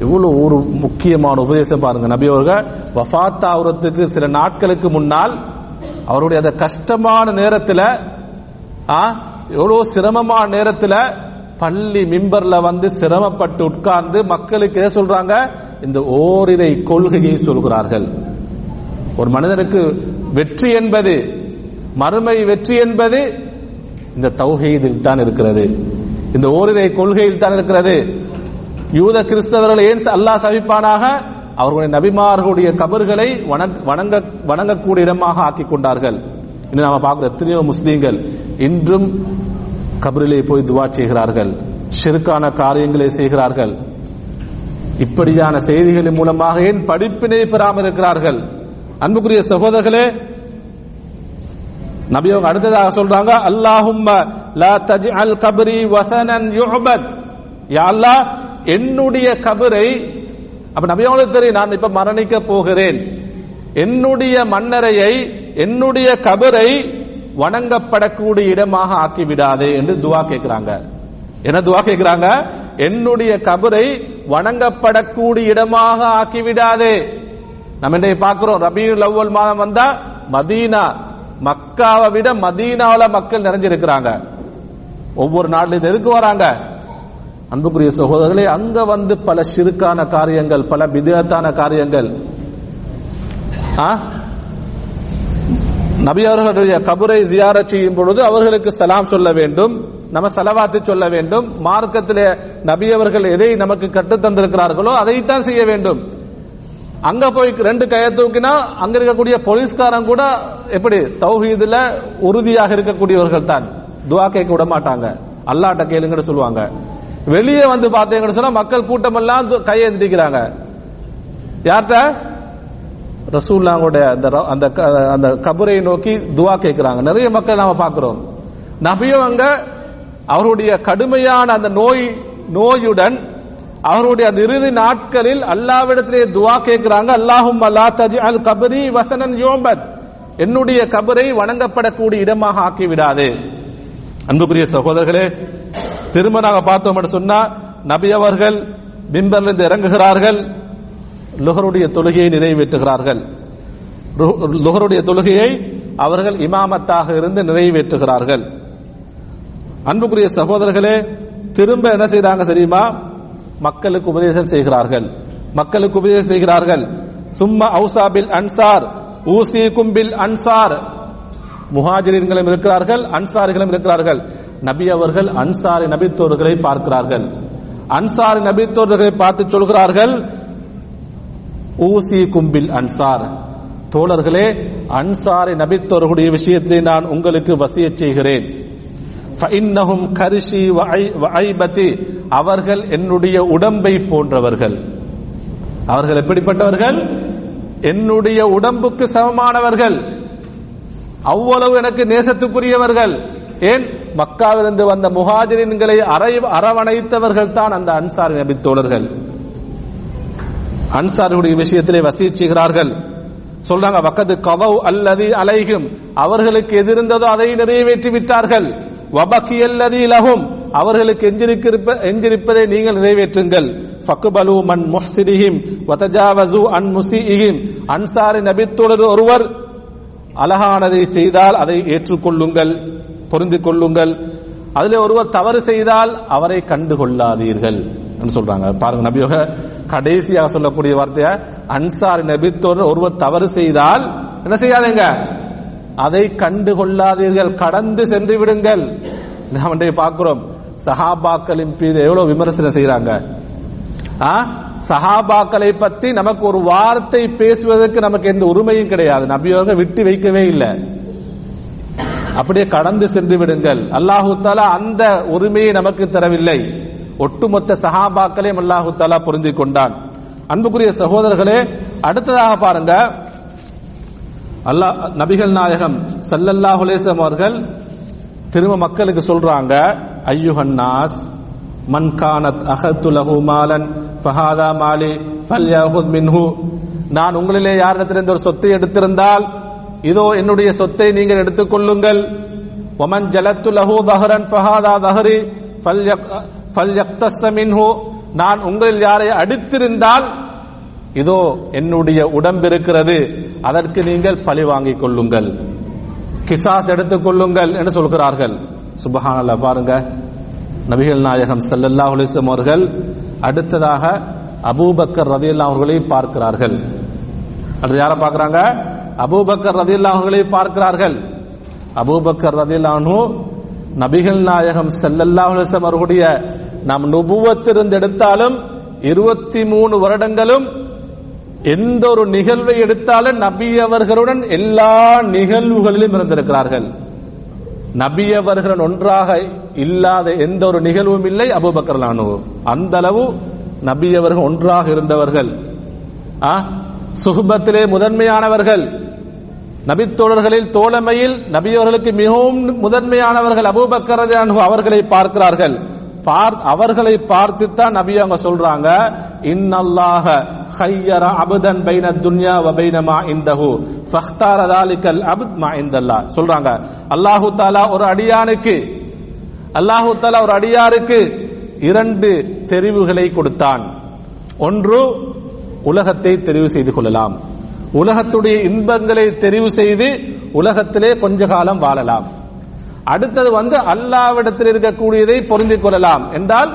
இவ்வளவு ஒரு முக்கியமான உபதேசம் பாருங்க நபி அவர்கள். வஃத் ஆகுறதுக்கு சில நாட்களுக்கு முன்னால் அவருடைய அந்த கஷ்டமான நேரத்தில் ஆ, சிரமமான நேரத்தில் பள்ளி மிம்பர்ல வந்து சிரமப்பட்டு உட்கார்ந்து மக்களுக்கு எதை சொல்றாங்க? இந்த ஓரிரை கொள்கையை சொல்கிறார்கள். ஒரு மனிதனுக்கு வெற்றி என்பது மறுமை வெற்றி என்பது இந்த தௌஹீதில் தான் இருக்கிறது. இந்த ஓரிரை கொள்கையில் தான் இருக்கிறது. யூத கிறிஸ்தவர்கள் ஏன் அல்லாஹ் சபிப்பானாக? அவர்களுடைய நபிமார்களுடைய கபர்களை வணங்க வணங்க வணங்கக்கூடிய இடமாக ஆக்கி கொண்டார்கள். இன்னும் நாம பார்க்கிற எத்தனையோ முஸ்லீம்கள் இன்றும் கபரிலே போய் துவா செய்கிறார்கள். ஷிருக்கான காரியங்களை செய்கிறார்கள். இப்படியான செய்திகளின் மூலமாக ஏன் படிப்பினை பெறாமல் இருக்கிறார்கள்? அன்புக்குரிய சகோதரர்களே நபி அவங்க அடுத்ததாக சொல்றாங்க அல்லாஹும்ம லா தஜ்அல் கபரி வசனன் யுஹபத் யா அல்லாஹ் என்னுடைய கபரை அப்ப நபி அவங்களுக்கு தெரியும் நான் இப்ப மரணிக்க போகிறேன். என்னுடைய மன்னரையை என்னுடைய கபரை வணங்கப்படக்கூடிய இடமாக ஆக்கி விடாதே என்று துவா கேட்கிறாங்க என்ன துவா கேட்கிறாங்க என்னுடைய கபரை வணங்கப்படக்கூடிய இடமாக ஆக்கி விடாதே நம்ம இன்றைய பார்க்கிறோம் ரபியுல் அவ்வல் மாதம் வந்தா மதீனா மக்காவை விட மதீனாவில் மக்கள் நிறைஞ்சிருக்கிறாங்க. ஒவ்வொரு நாட்டிலும் எதுக்கு வராங்க? அன்புக்குரிய சகோதரர்களே அங்க வந்து பல சிறுக்கான காரியங்கள் பல விதத்தான காரியங்கள். ஆ? நபி அவர்களுடைய கபரை ஜியார செய்யும் பொழுது அவர்களுக்கு சலாம் சொல்ல வேண்டும் நம்ம செலவாத்து சொல்ல வேண்டும் மார்க்கத்திலே நபி அவர்கள் எதை நமக்கு கற்றுத் தந்திருக்கிறார்களோ அதைத்தான் செய்ய வேண்டும். அங்க போய் ரெண்டு கையை தூக்கினா அங்க இருக்கக்கூடிய போலீஸ்காரன் கூட எப்படி தௌஹீதுல உறுதியாக இருக்கக்கூடியவர்கள் தான். துவா கேட்க விட மாட்டாங்க. அல்லாட்ட கேளுங்கன்னு சொல்லுவாங்க. வெளியே வந்து பார்த்தீங்கன்னு சொன்னா மக்கள் கூட்டம் எல்லாம் கையை எந்திரிக்கிறாங்க யார்கிட்ட? ரசூல்லாங்களுடைய அந்த ர- அந்த க- அந்த கபரை நோக்கி துவா கேட்கிறாங்க. நிறைய மக்கள் நாம பார்க்கிறோம். நபியும் அங்க அவருடைய கடுமையான அந்த நோய் நோயுடன் அவருடைய அந்த இறுதி நாட்களில் அல்லாவிடத்திலே துவா கேட்கிறாங்க அல்லாஹும் அல்லா தஜி அல் கபரி வசனன் யோபத் என்னுடைய கபரை வணங்கப்படக்கூடிய இடமாக ஆக்கி விடாதே அன்புக்குரிய சகோதரர்களே திரும்ப நாங்க பார்த்தோம் சொன்னா நபி அவர்கள் பிம்பரிலிருந்து இறங்குகிறார்கள் லுகருடைய தொழுகையை நிறைவேற்றுகிறார்கள். லுகருடைய தொழுகையை அவர்கள் இமாமத்தாக இருந்து நிறைவேற்றுகிறார்கள். அன்புக்குரிய சகோதரர்களே திரும்ப என்ன செய்றாங்க தெரியுமா? மக்களுக்கு உபதேசம் செய்கிறார்கள். மக்களுக்கு உபதேசம் செய்கிறார்கள். சும்மா அவுசாபில் அன்சார் ஊசி கும்பில் அன்சார். முஹாஜிர்களும் இருக்கிறார்கள் அன்சாரிகளும் இருக்கிறார்கள். நபி அவர்கள் அன்சாரி நபித்தோர்களை பார்க்கிறார்கள். அன்சாரி நபித்தோர்களை பார்த்து சொல்கிறார்கள் ஊசி கும்பில் அன்சார். தோழர்களே அன்சாரி நபித்தோர்களுடைய விஷயத்திலே நான் உங்களுக்கு வசியச் செய்கிறேன். ஃபைன்னஹும் கரிஷி வஐபதி அவர்கள் என்னுடைய உடம்பை போன்றவர்கள். அவர்கள் எப்படிப்பட்டவர்கள்? என்னுடைய உடம்புக்கு சமமானவர்கள். அவ்வளவு எனக்கு நேசத்துக்குரியவர்கள். ஏன்? மக்காவிலிருந்து வந்த முஹாஜிரின்களை அரை அரவணைத்தவர்கள் தான் அந்த அன்சார் நபி தோழர்கள். அன்சாருடைய விஷயத்திலே வசிச்சுகிறார்கள் சொல்றாங்க வக்கது கவௌ அல்லது அலைகும் அவர்களுக்கு எதிர்ந்ததோ அதை நிறைவேற்றி விட்டார்கள் வபக்கியல்லதிலகும் லகும் அவர்களுக்கு எஞ்சிருக்க எஞ்சிருப்பதை நீங்கள் நிறைவேற்றுங்கள். ஃபக்குபலு மன் முஹ்சிரிஹிம் வதஜாவசு அன் முசிஹிம் அன்சாரி நபித்தோழர் ஒருவர் அழகானதை செய்தால் அதை ஏற்றுக்கொள்ளுங்கள் பொருந்து கொள்ளுங்கள் அதில் ஒருவர் தவறு செய்தால் அவரை கண்டுகொள்ளாதீர்கள் சொல்றாங்க. பாருங்க நபியோக கடைசியாக சொல்லக்கூடிய வார்த்தையா? அன்சாரி நபித்தோர் ஒருவர் தவறு செய்தால் என்ன செய்யாதீங்க? அதை கண்டு கொள்ளாதீர்கள் கடந்து சென்று விடுங்கள். நாம் பார்க்கிறோம். சஹாபாக்களின் மீது எவ்வளவு விமர்சனம் செய்யறாங்க ஆ? சஹாபாக்களை பத்தி நமக்கு ஒரு வார்த்தை பேசுவதற்கு நமக்கு எந்த உரிமையும் கிடையாது. நபியோக விட்டு வைக்கவே இல்லை. அப்படியே கடந்து சென்று விடுங்கள். அல்லாஹு தாலா அந்த உரிமையை நமக்கு தரவில்லை. ஒட்டுமொத்த சஹாபாக்களையும் அல்லாஹு தாலா புரிந்து கொண்டான். அன்புக்குரிய சகோதரர்களே அடுத்ததாக பாருங்க. அல்லாஹ் நபிகள் நாயகம் ஸல்லல்லாஹு ஹுலேசம் அவர்கள் திரும்ப மக்களுக்கு சொல்றாங்க ஐயுஹன்னாஸ் மன் கானத் அகத்து லஹு மாலன் ஃபஹாதா மாலி ஃபல்யஹுத் மின்ஹு. நான் உங்களிலே யாரிடத்திலிருந்து ஒரு சொத்தை எடுத்திருந்தால் இதோ என்னுடைய சொத்தை நீங்கள் எடுத்துக்கொள்ளுங்கள் ஒமன் ஜலத்து லஹு தஹரன் ஃபஹாதா தஹரி ஃபல்யக்தஸ்ஸ மின்ஹு. நான் உங்களில் யாரை அடித்திருந்தால் இதோ என்னுடைய உடம்பு இருக்கிறது. அதற்கு நீங்கள் பழி வாங்கிக் கொள்ளுங்கள். கிசாஸ் எடுத்துக் கொள்ளுங்கள் என்று சொல்கிறார்கள். சுபஹானல்லாஹ் பாருங்க. நபிகள் நாயகம் ஸல்லல்லாஹு அலைஹி அவர்கள் அடுத்ததாக அபூபக்கர் ரதியல்லாஹு அவர்களை பார்க்கிறார்கள். அடுத்து யாரை பார்க்கிறாங்க? அபூபக்கர் ரதி அவர்களை பார்க்கிறார்கள். அபூபக்கர் ரதியல்லாஹு நபிகள் நாயகம் செல்லல்லா அலைஹி அவர்களுடைய நாம் நுபுவத்திருந்து எடுத்தாலும் இருபத்தி மூணு வருடங்களும் எந்த ஒரு நிகழ்வை எடுத்தாலும் நபி அவர்களுடன் எல்லா நிகழ்வுகளிலும் இருந்திருக்கிறார்கள். நபி அவர்களுடன் ஒன்றாக இல்லாத எந்த ஒரு நிகழ்வும் இல்லை அபூபக்கர் லானு. அந்த அளவு நபி அவர்கள் ஒன்றாக இருந்தவர்கள். ஆ? முதன்மையானவர்கள். நபித்தோழர்களில் தோழமையில் நபியவர்களுக்கு மிகவும் முதன்மையானவர்கள் அபூபக்கர் அவர்களை பார்க்கிறார்கள். அவர்களை பார்த்துத்தான் நபி அவங்க சொல்றாங்க இன்னல்லாஹ ஹய்யர அபுதன் பைன துன்யா வ பைனமா இந்தஹு ஃபக்தார தாலிகல் அப்த் மா இந்தல்லாஹ் சொல்றாங்க அல்லாஹு தஆலா ஒரு அடியானுக்கு அல்லாஹு தஆலா ஒரு அடியாருக்கு இரண்டு தெரிவுகளை கொடுத்தான். ஒன்று உலகத்தை தெரிவு செய்து கொள்ளலாம். உலகத்துடைய இன்பங்களை தெரிவு செய்து உலகத்திலே கொஞ்ச காலம் வாழலாம். அடுத்தது வந்து அல்லாவிடத்தில் இருக்கக்கூடியதை பொருந்திக் கொள்ளலாம். என்றால்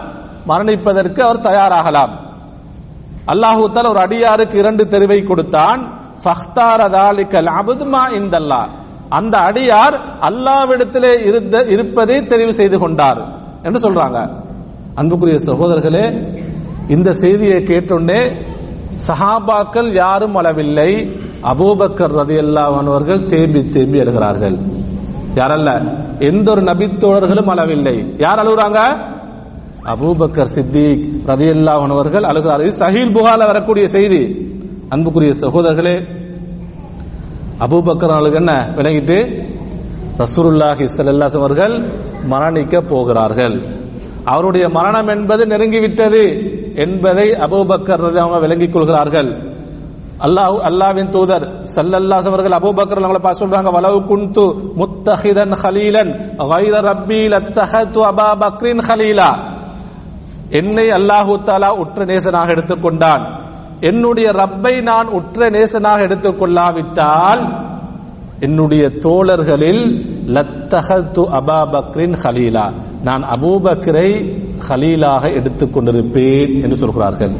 மரணிப்பதற்கு அவர் தயாராகலாம். அல்லாஹு ஒரு அடியாருக்கு இரண்டு தெருவை கொடுத்தான். அந்த அடியார் அல்லாவிடத்திலே இருந்த இருப்பதை தெரிவு செய்து கொண்டார். என்று சொல்றாங்க. அன்புக்குரிய சகோதரர்களே இந்த செய்தியை கேட்டோன்னே சஹாபாக்கள் யாரும் அளவில்லை. அபூபக்கர் ரதி அன்ஹு அவர்கள் தேம்பி தேம்பி எழுகிறார்கள். யாரல்ல? எந்த ஒரு நபித்தோழர்களும் அளவில்லை. யார் அழுகுறாங்க? அபூபக்கர் சித்திக் ரதியல்லாஹு அன்ஹு அவர்கள் அழுகிறார். இது சஹீல் புகால வரக்கூடிய செய்தி. அன்புக்குரிய சகோதரர்களே அபூபக்கர் அவர்களுக்கு என்ன? விளங்கிட்டு ரசூலுல்லாஹி ஸல்லல்லாஹு அவர்கள் மரணிக்க போகிறார்கள். அவருடைய மரணம் என்பது நெருங்கிவிட்டது என்பதை அபூபக்கர் அவங்க விளங்கிக் கொள்கிறார்கள். அல்லாஹ் அல்லாஹ்வின் தூதர் சல்லல்லாஸ் அவர்கள் அபூபக்கர் அவங்களை பார்த்து சொல்றாங்க வலவு குன்து முத்தஹிதன் ஹலீலன் வைர ரப்பி லத்தஹத்து அபா பக்ரின் ஹலீலா. என்னை அல்லாஹு தாலா உற்ற நேசனாக எடுத்துக்கொண்டான். என்னுடைய ரப்பை நான் உற்ற நேசனாக எடுத்துக்கொள்ளாவிட்டால் என்னுடைய தோழர்களில் லத்தஹத்து அபா பக்ரின் ஹலீலா. நான் அபூபக்கரை ஹலீலாக எடுத்துக் கொண்டிருப்பேன் என்று சொல்கிறார்கள்.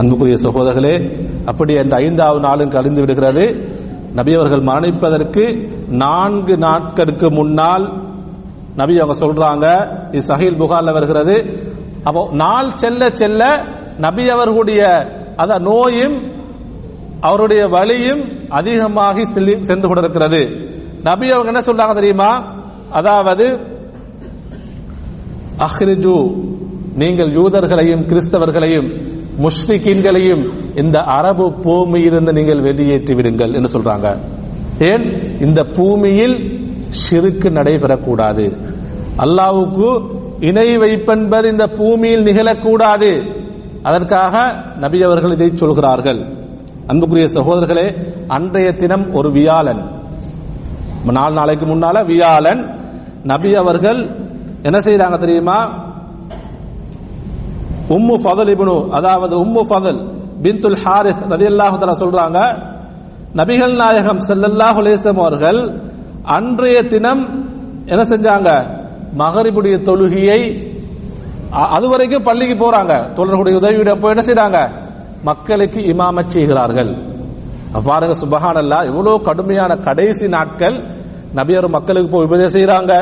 அன்புக்குரிய சகோதரர்களே அப்படி அந்த ஐந்தாவது நாளும் கழிந்து விடுகிறது. நபி அவர்கள் மரணிப்பதற்கு நான்கு நாட்களுக்கு முன்னால் நபி அவங்க சொல்றாங்க இது சஹீல் புகார்ல வருகிறது. அப்போ நாள் செல்ல செல்ல நபி அவர்களுடைய அத நோயும் அவருடைய வலியும் அதிகமாகி சென்று கொண்டிருக்கிறது. நபி அவங்க என்ன சொல்றாங்க தெரியுமா? அதாவது அஹ்ரிஜு நீங்கள் யூதர்களையும் கிறிஸ்தவர்களையும் முஷ்ரிக்கீன்களையும் இந்த அரபு பூமியிலிருந்து நீங்கள் வெளியேற்றி விடுங்கள் என்று சொல்றாங்க. ஏன்? இந்த பூமியில் சிறுக்கு நடைபெறக்கூடாது. அல்லாவுக்கு இணை வைப்பென்பது இந்த பூமியில் நிகழக்கூடாது. அதற்காக நபி அவர்கள் இதை சொல்கிறார்கள். அன்புக்குரிய சகோதரர்களே அன்றைய தினம் ஒரு வியாழன். நாலு நாளைக்கு முன்னால வியாழன். நபி அவர்கள் என்ன செய்றாங்க தெரியுமா? உம்மு ஃபதல் இபுனு அதாவது உம்மு ஃபதல் பின்துல் ஹாரிஸ் ரதியல்லாஹு தஆலா சொல்றாங்க நபிகள் நாயகம் செல்லல்லாஹு அலைஹி அவர்கள் அன்றைய தினம் என்ன செஞ்சாங்க? மகரிபுடைய தொழுகையை அது வரைக்கும் பள்ளிக்கு போறாங்க. தோழர்களுடைய உதவியுடன் போய் என்ன செய்யறாங்க மக்களுக்கு இமாமத் செய்கிறார்கள். அப்ப பாருங்க சுபஹானல்லா இவ்வளவு கடுமையான கடைசி நாட்கள் நபியர் மக்களுக்கு போய் உபதேசம் செய்யறாங்க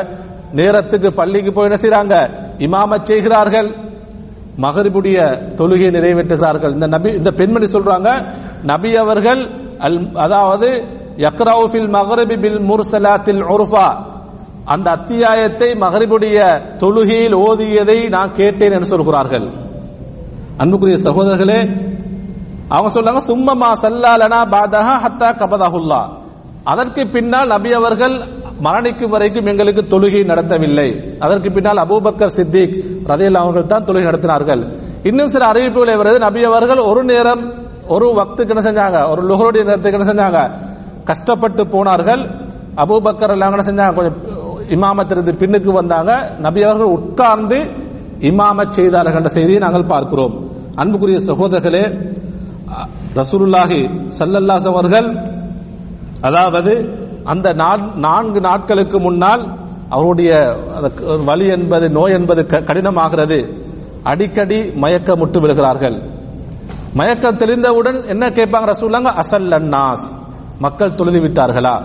நேரத்துக்கு பள்ளிக்கு போய் என்ன செய்யறாங்க இமாமச் செய்கிறார்கள். மகரிபுடைய தொழுகையை நிறைவேற்றுகிறார்கள். இந்த நபி இந்த பெண்மணி சொல்றாங்க நபி அவர்கள் அல் அதாவது யக்ராவுஃபில் மகரிபி பில் முர்சலாத்தில் உர்ஃபா. அந்த அத்தியாயத்தை மகரிபுடைய தொழுகையில் ஓதியதை நான் கேட்டேன் என்று சொல்கிறார்கள். அன்புக்குரிய சகோதரர்களே அவங்க சொல்றாங்க சும்மமா சல்லாலனா பாதஹா ஹத்தா கபதாஹுல்லா. அதற்கு பின்னால் நபி அவர்கள் மரணிக்கும் வரைக்கும் எங்களுக்கு தொழுகை நடத்தவில்லை. அதற்கு பின்னால் அபூபக்கர் சித்திக் ரதையில் அவர்கள் தான் தொழுகை நடத்தினார்கள். இன்னும் சில அறிவிப்புகளை வருது. நபி அவர்கள் ஒரு நேரம் ஒரு வக்துக்கு என்ன செஞ்சாங்க? ஒரு லுகருடைய நேரத்துக்கு என்ன செஞ்சாங்க? கஷ்டப்பட்டு போனார்கள். அபூபக்கர் எல்லாம் என்ன செஞ்சாங்க? கொஞ்சம் இமாமத்திலிருந்து பின்னுக்கு வந்தாங்க. நபி அவர்கள் உட்கார்ந்து இமாம செய்தார்கள் என்ற செய்தியை நாங்கள் பார்க்கிறோம். அன்புக்குரிய சகோதரர்களே ரசூலுல்லாஹி சல்லல்லாஸ் அவர்கள் அதாவது அந்த நா- நான்கு நாட்களுக்கு முன்னால் அவருடைய வலி என்பது நோய் என்பது க- கடினமாகிறது. அடிக்கடி மயக்க முட்டு விழுகிறார்கள். மயக்கம் தெளிந்தவுடன் என்ன கேட்பாங்க ரசூலாங்க அசல் அன்னாஸ் மக்கள் தொழுது விட்டார்களா?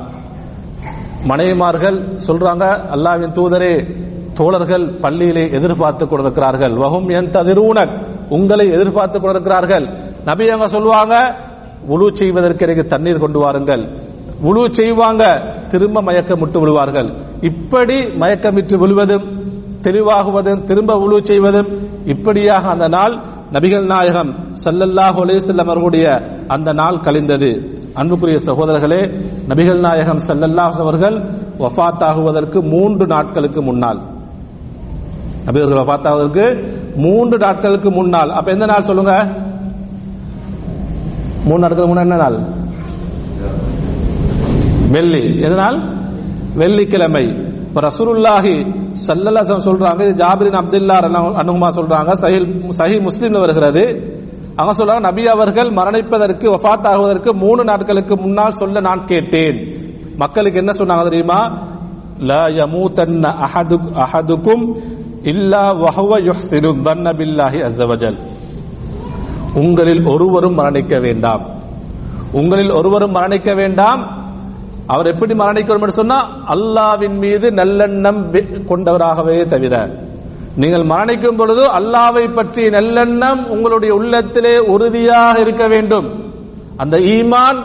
மனைவிமார்கள் சொல்றாங்க அல்லாவின் தூதரே தோழர்கள் பள்ளியிலே எதிர்பார்த்து கொண்டிருக்கிறார்கள். வகும் என் ததிரூனக் உங்களை எதிர்பார்த்து கொண்டிருக்கிறார்கள். நபி அவங்க சொல்லுவாங்க உழு செய்வதற்கு எனக்கு தண்ணீர் கொண்டு வாருங்கள். உழு செய்வாங்க. திரும்ப மயக்கம் விட்டு விழுவார்கள். இப்படி மயக்கம் விட்டு விழுவதும் தெளிவாகுவதும் திரும்ப உழு செய்வதும் இப்படியாக அந்த நாள் நபிகள் நாயகம் சல்லல்லாஹ் ஒலேசல்லம் அவர்களுடைய அந்த நாள் கழிந்தது. அன்புக்குரிய சகோதரர்களே நபிகள் நாயகம் சல்லல்லாஹ் அவர்கள் வஃபாத் மூன்று நாட்களுக்கு முன்னால். நபிகள் ஒஃபாத்தாகுவதற்கு மூன்று நாட்களுக்கு முன்னால். அப்ப எந்த நாள் சொல்லுங்க? மூணு நாட்களுக்கு முன்னால் என்ன நாள்? வெள்ளி. எதனால்? வெள்ளிக்கிழமை. இப்ப ரசூலுல்லாஹி ஸல்லல்லாஹு சொல்றாங்க இது ஜாபிரின் அப்துல்லா அனுகுமா சொல்றாங்க சஹில் சஹி முஸ்லீம்ல வருகிறது. அவங்க சொல்றாங்க நபி அவர்கள் மரணிப்பதற்கு வஃபாத் ஆகுவதற்கு மூணு நாட்களுக்கு முன்னால் சொல்ல நான் கேட்டேன். மக்களுக்கு என்ன சொன்னாங்க தெரியுமா? லா யமூதன்ன அஹது அஹதுக்கும் இல்லா வஹுவ யுஹ்சினு தன்ன பில்லாஹி அஸ்ஸவஜல் உங்களில் ஒருவரும் மரணிக்க வேண்டாம். உங்களில் ஒருவரும் மரணிக்க வேண்டாம். அவர் எப்படி மரணிக்கணும் என்று சொன்னா அல்லாவின் மீது நல்லெண்ணம் கொண்டவராகவே தவிர. நீங்கள் மரணிக்கும் பொழுது அல்லாவை பற்றி நல்லெண்ணம் உங்களுடைய உள்ளத்திலே உறுதியாக இருக்க வேண்டும். அந்த ஈமான்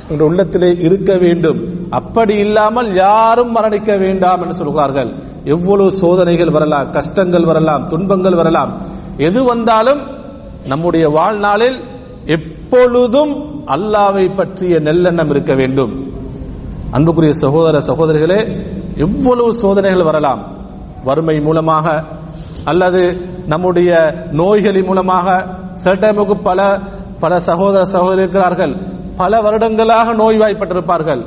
உங்களுடைய உள்ளத்திலே இருக்க வேண்டும். அப்படி இல்லாமல் யாரும் மரணிக்க வேண்டாம் என்று சொல்கிறார்கள் எவ்வளவு சோதனைகள் வரலாம் கஷ்டங்கள் வரலாம் துன்பங்கள் வரலாம். எது வந்தாலும் நம்முடைய வாழ்நாளில் எப்பொழுதும் அல்லாவை பற்றிய நல்லெண்ணம் இருக்க வேண்டும். அன்புக்குரிய சகோதர சகோதரிகளே எவ்வளவு சோதனைகள் வரலாம்? வறுமை மூலமாக அல்லது நம்முடைய நோய்களின் மூலமாக? சில டைமுக்கு பல பல சகோதர சகோதரி இருக்கிறார்கள். பல வருடங்களாக நோய்வாய்ப்பட்டிருப்பார்கள்.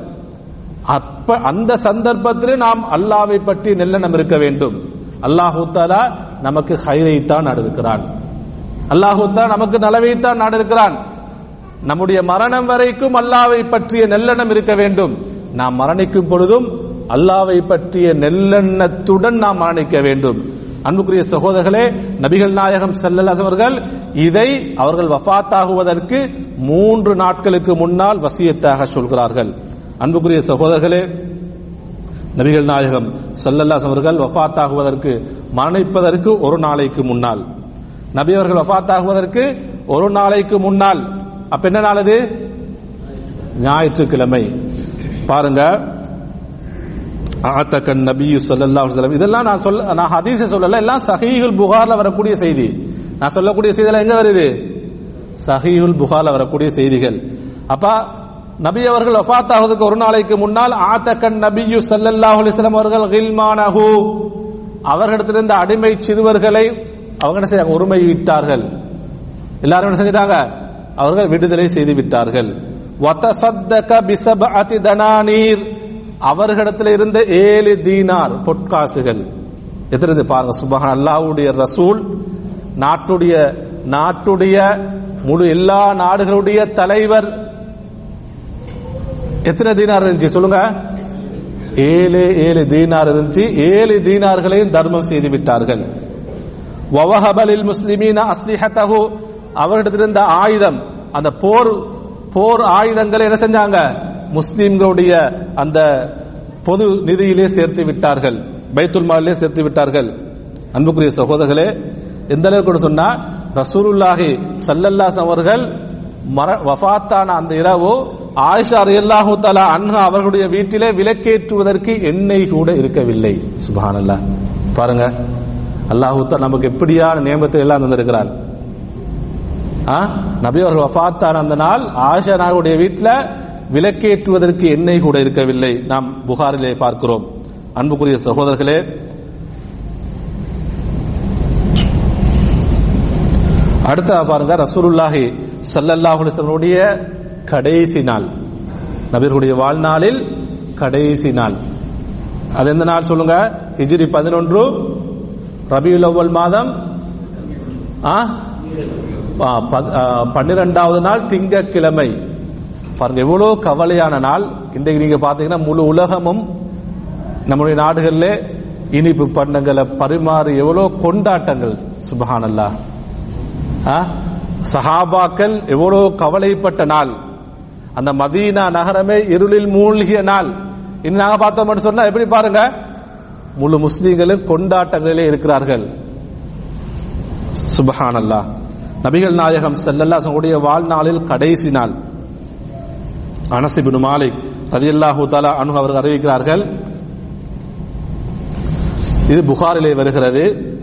அப்ப அந்த சந்தர்ப்பத்திலே நாம் அல்லாவை பற்றி நல்லெண்ணம் இருக்க வேண்டும். அல்லாஹு தாலா நமக்கு ஹைரைத்தான் நாடிருக்கிறான். அல்லாஹு நமக்கு நலவைத்தான் நாடிருக்கிறான். நம்முடைய மரணம் வரைக்கும் அல்லாவை பற்றிய நல்லெண்ணம் இருக்க வேண்டும். நாம் மரணிக்கும் பொழுதும் அல்லாவை பற்றிய நெல்லெண்ணத்துடன் நாம் மரணிக்க வேண்டும். அன்புக்குரிய சகோதரர்களே நபிகள் நாயகம் ஸல்லல்லாஹு அவர்கள் இதை அவர்கள் வஃபாத்தாகுவதற்கு மூன்று நாட்களுக்கு முன்னால் வசியத்தாக சொல்கிறார்கள். அன்புக்குரிய சகோதரர்களே நபிகள் நாயகம் ஸல்லல்லாஹு அவர்கள் வஃபாத்தாகுவதற்கு மரணிப்பதற்கு ஒரு நாளைக்கு முன்னால். நபி அவர்கள் வஃபாத்தாகுவதற்கு ஒரு நாளைக்கு முன்னால். அப்ப என்ன நாள் அது? ஞாயிற்றுக்கிழமை. பாருங்க. ஆத்தக்கன் நபி சொல்லல்லா சொல்லம் இதெல்லாம் நான் சொல்ல நான் ஹதீஸை சொல்லல எல்லாம் சஹீகுல் புகார்ல வரக்கூடிய செய்தி. நான் சொல்லக்கூடிய செய்தியெல்லாம் எங்க வருது? சஹீகுல் புகார்ல வரக்கூடிய செய்திகள். அப்பா நபி அவர்கள் வஃபாத் ஆவதற்கு ஒரு நாளைக்கு முன்னால் ஆத்தக்கன் நபியு ஸல்லல்லாஹு அலைஹி வஸல்லம் அவர்கள் கில்மானஹு. அவர்களிடத்திலிருந்த அடிமை சிறுவர்களை அவங்க என்ன செய்ய உரிமை விட்டார்கள் எல்லாரும் என்ன செஞ்சிட்டாங்க? அவர்கள் விடுதலை செய்து விட்டார்கள். தனானீர். அவர்களிடத்தில் இருந்த ஏழு தீனார் பொற்காசுகள். எத்தனை பாருங்க சுபஹான் அல்லாஹ்வுடைய ரசூல் நாட்டுடைய நாட்டுடைய முழு எல்லா நாடுகளுடைய தலைவர். எத்தனை தீனார் இருந்துச்சு சொல்லுங்க? ஏழு ஏழு தீனார் இருந்துச்சு. ஏழு தீனார்களையும் தர்மம் செய்து விட்டார்கள். வவஹபலில் முஸ்லிமீன அஸ்லிஹத்தகு அவர்களிடத்திலிருந்த ஆயுதம் அந்த போர் போர் ஆயுதங்களை என்ன செஞ்சாங்க? முஸ்லிம்களுடைய அந்த பொது நிதியிலே சேர்த்து விட்டார்கள். பைத்துல் மாலிலே சேர்த்து விட்டார்கள். அன்புக்குரிய சகோதரர்களே எந்த அளவுக்கு சொன்னா ரசூலுல்லாஹி சல்லல்லாஸ் அவர்கள் மர வஃபாத்தான அந்த இரவு ஆயிஷா ரலியல்லாஹு தலா அன்ஹா அவர்களுடைய வீட்டிலே விலக்கேற்றுவதற்கு எண்ணெய் கூட இருக்கவில்லை. சுபானல்லா பாருங்க. அல்லாஹூத்தா நமக்கு எப்படியான நியமத்தை எல்லாம் தந்திருக்கிறான். நபி அவர்கள் வஃத்தான அந்த நாள் ஆஷா நாகுடைய வீட்டில் விளக்கேற்றுவதற்கு எண்ணெய் கூட இருக்கவில்லை. நாம் புகாரிலே பார்க்கிறோம். அன்புக்குரிய சகோதரர்களே அடுத்த பாருங்க ரசூலுல்லாஹி சல்லல்லாஹுடைய கடைசி நாள். நபர்களுடைய வாழ்நாளில் கடைசி நாள். அது எந்த நாள் சொல்லுங்க? ஹிஜிரி பதினொன்று ரபியுல் அவ்வல் மாதம் ஆ? பன்னிரெண்டாவது நாள் திங்கக்கிழமை பாருங்க எவ்வளவு கவலையான நாள். இன்றைக்கு நீங்க பாத்தீங்கன்னா முழு உலகமும் நம்முடைய நாடுகளில் இனிப்பு பண்டங்களை பரிமாறி எவ்வளோ கொண்டாட்டங்கள். சுபஹானல்லா. ஆ? சஹாபாக்கள் எவ்வளோ கவலைப்பட்ட நாள். அந்த மதீனா நகரமே இருளில் மூழ்கிய நாள். இன்னும் நாங்க பார்த்தோம்னு சொன்னா எப்படி பாருங்க? முழு முஸ்லீம்களும் கொண்டாட்டங்களிலே இருக்கிறார்கள். சுபஹானல்லா. நபிகள் நாயகம் செல்லல்லாசனுடைய வாழ்நாளில் கடைசி நாள். அனஸ் மாலை மாலிக் தாலா தஆலா அன்ஹு அவர்கள் அறிவிக்கிறார்கள். இது புகாரிலே வருகிறது.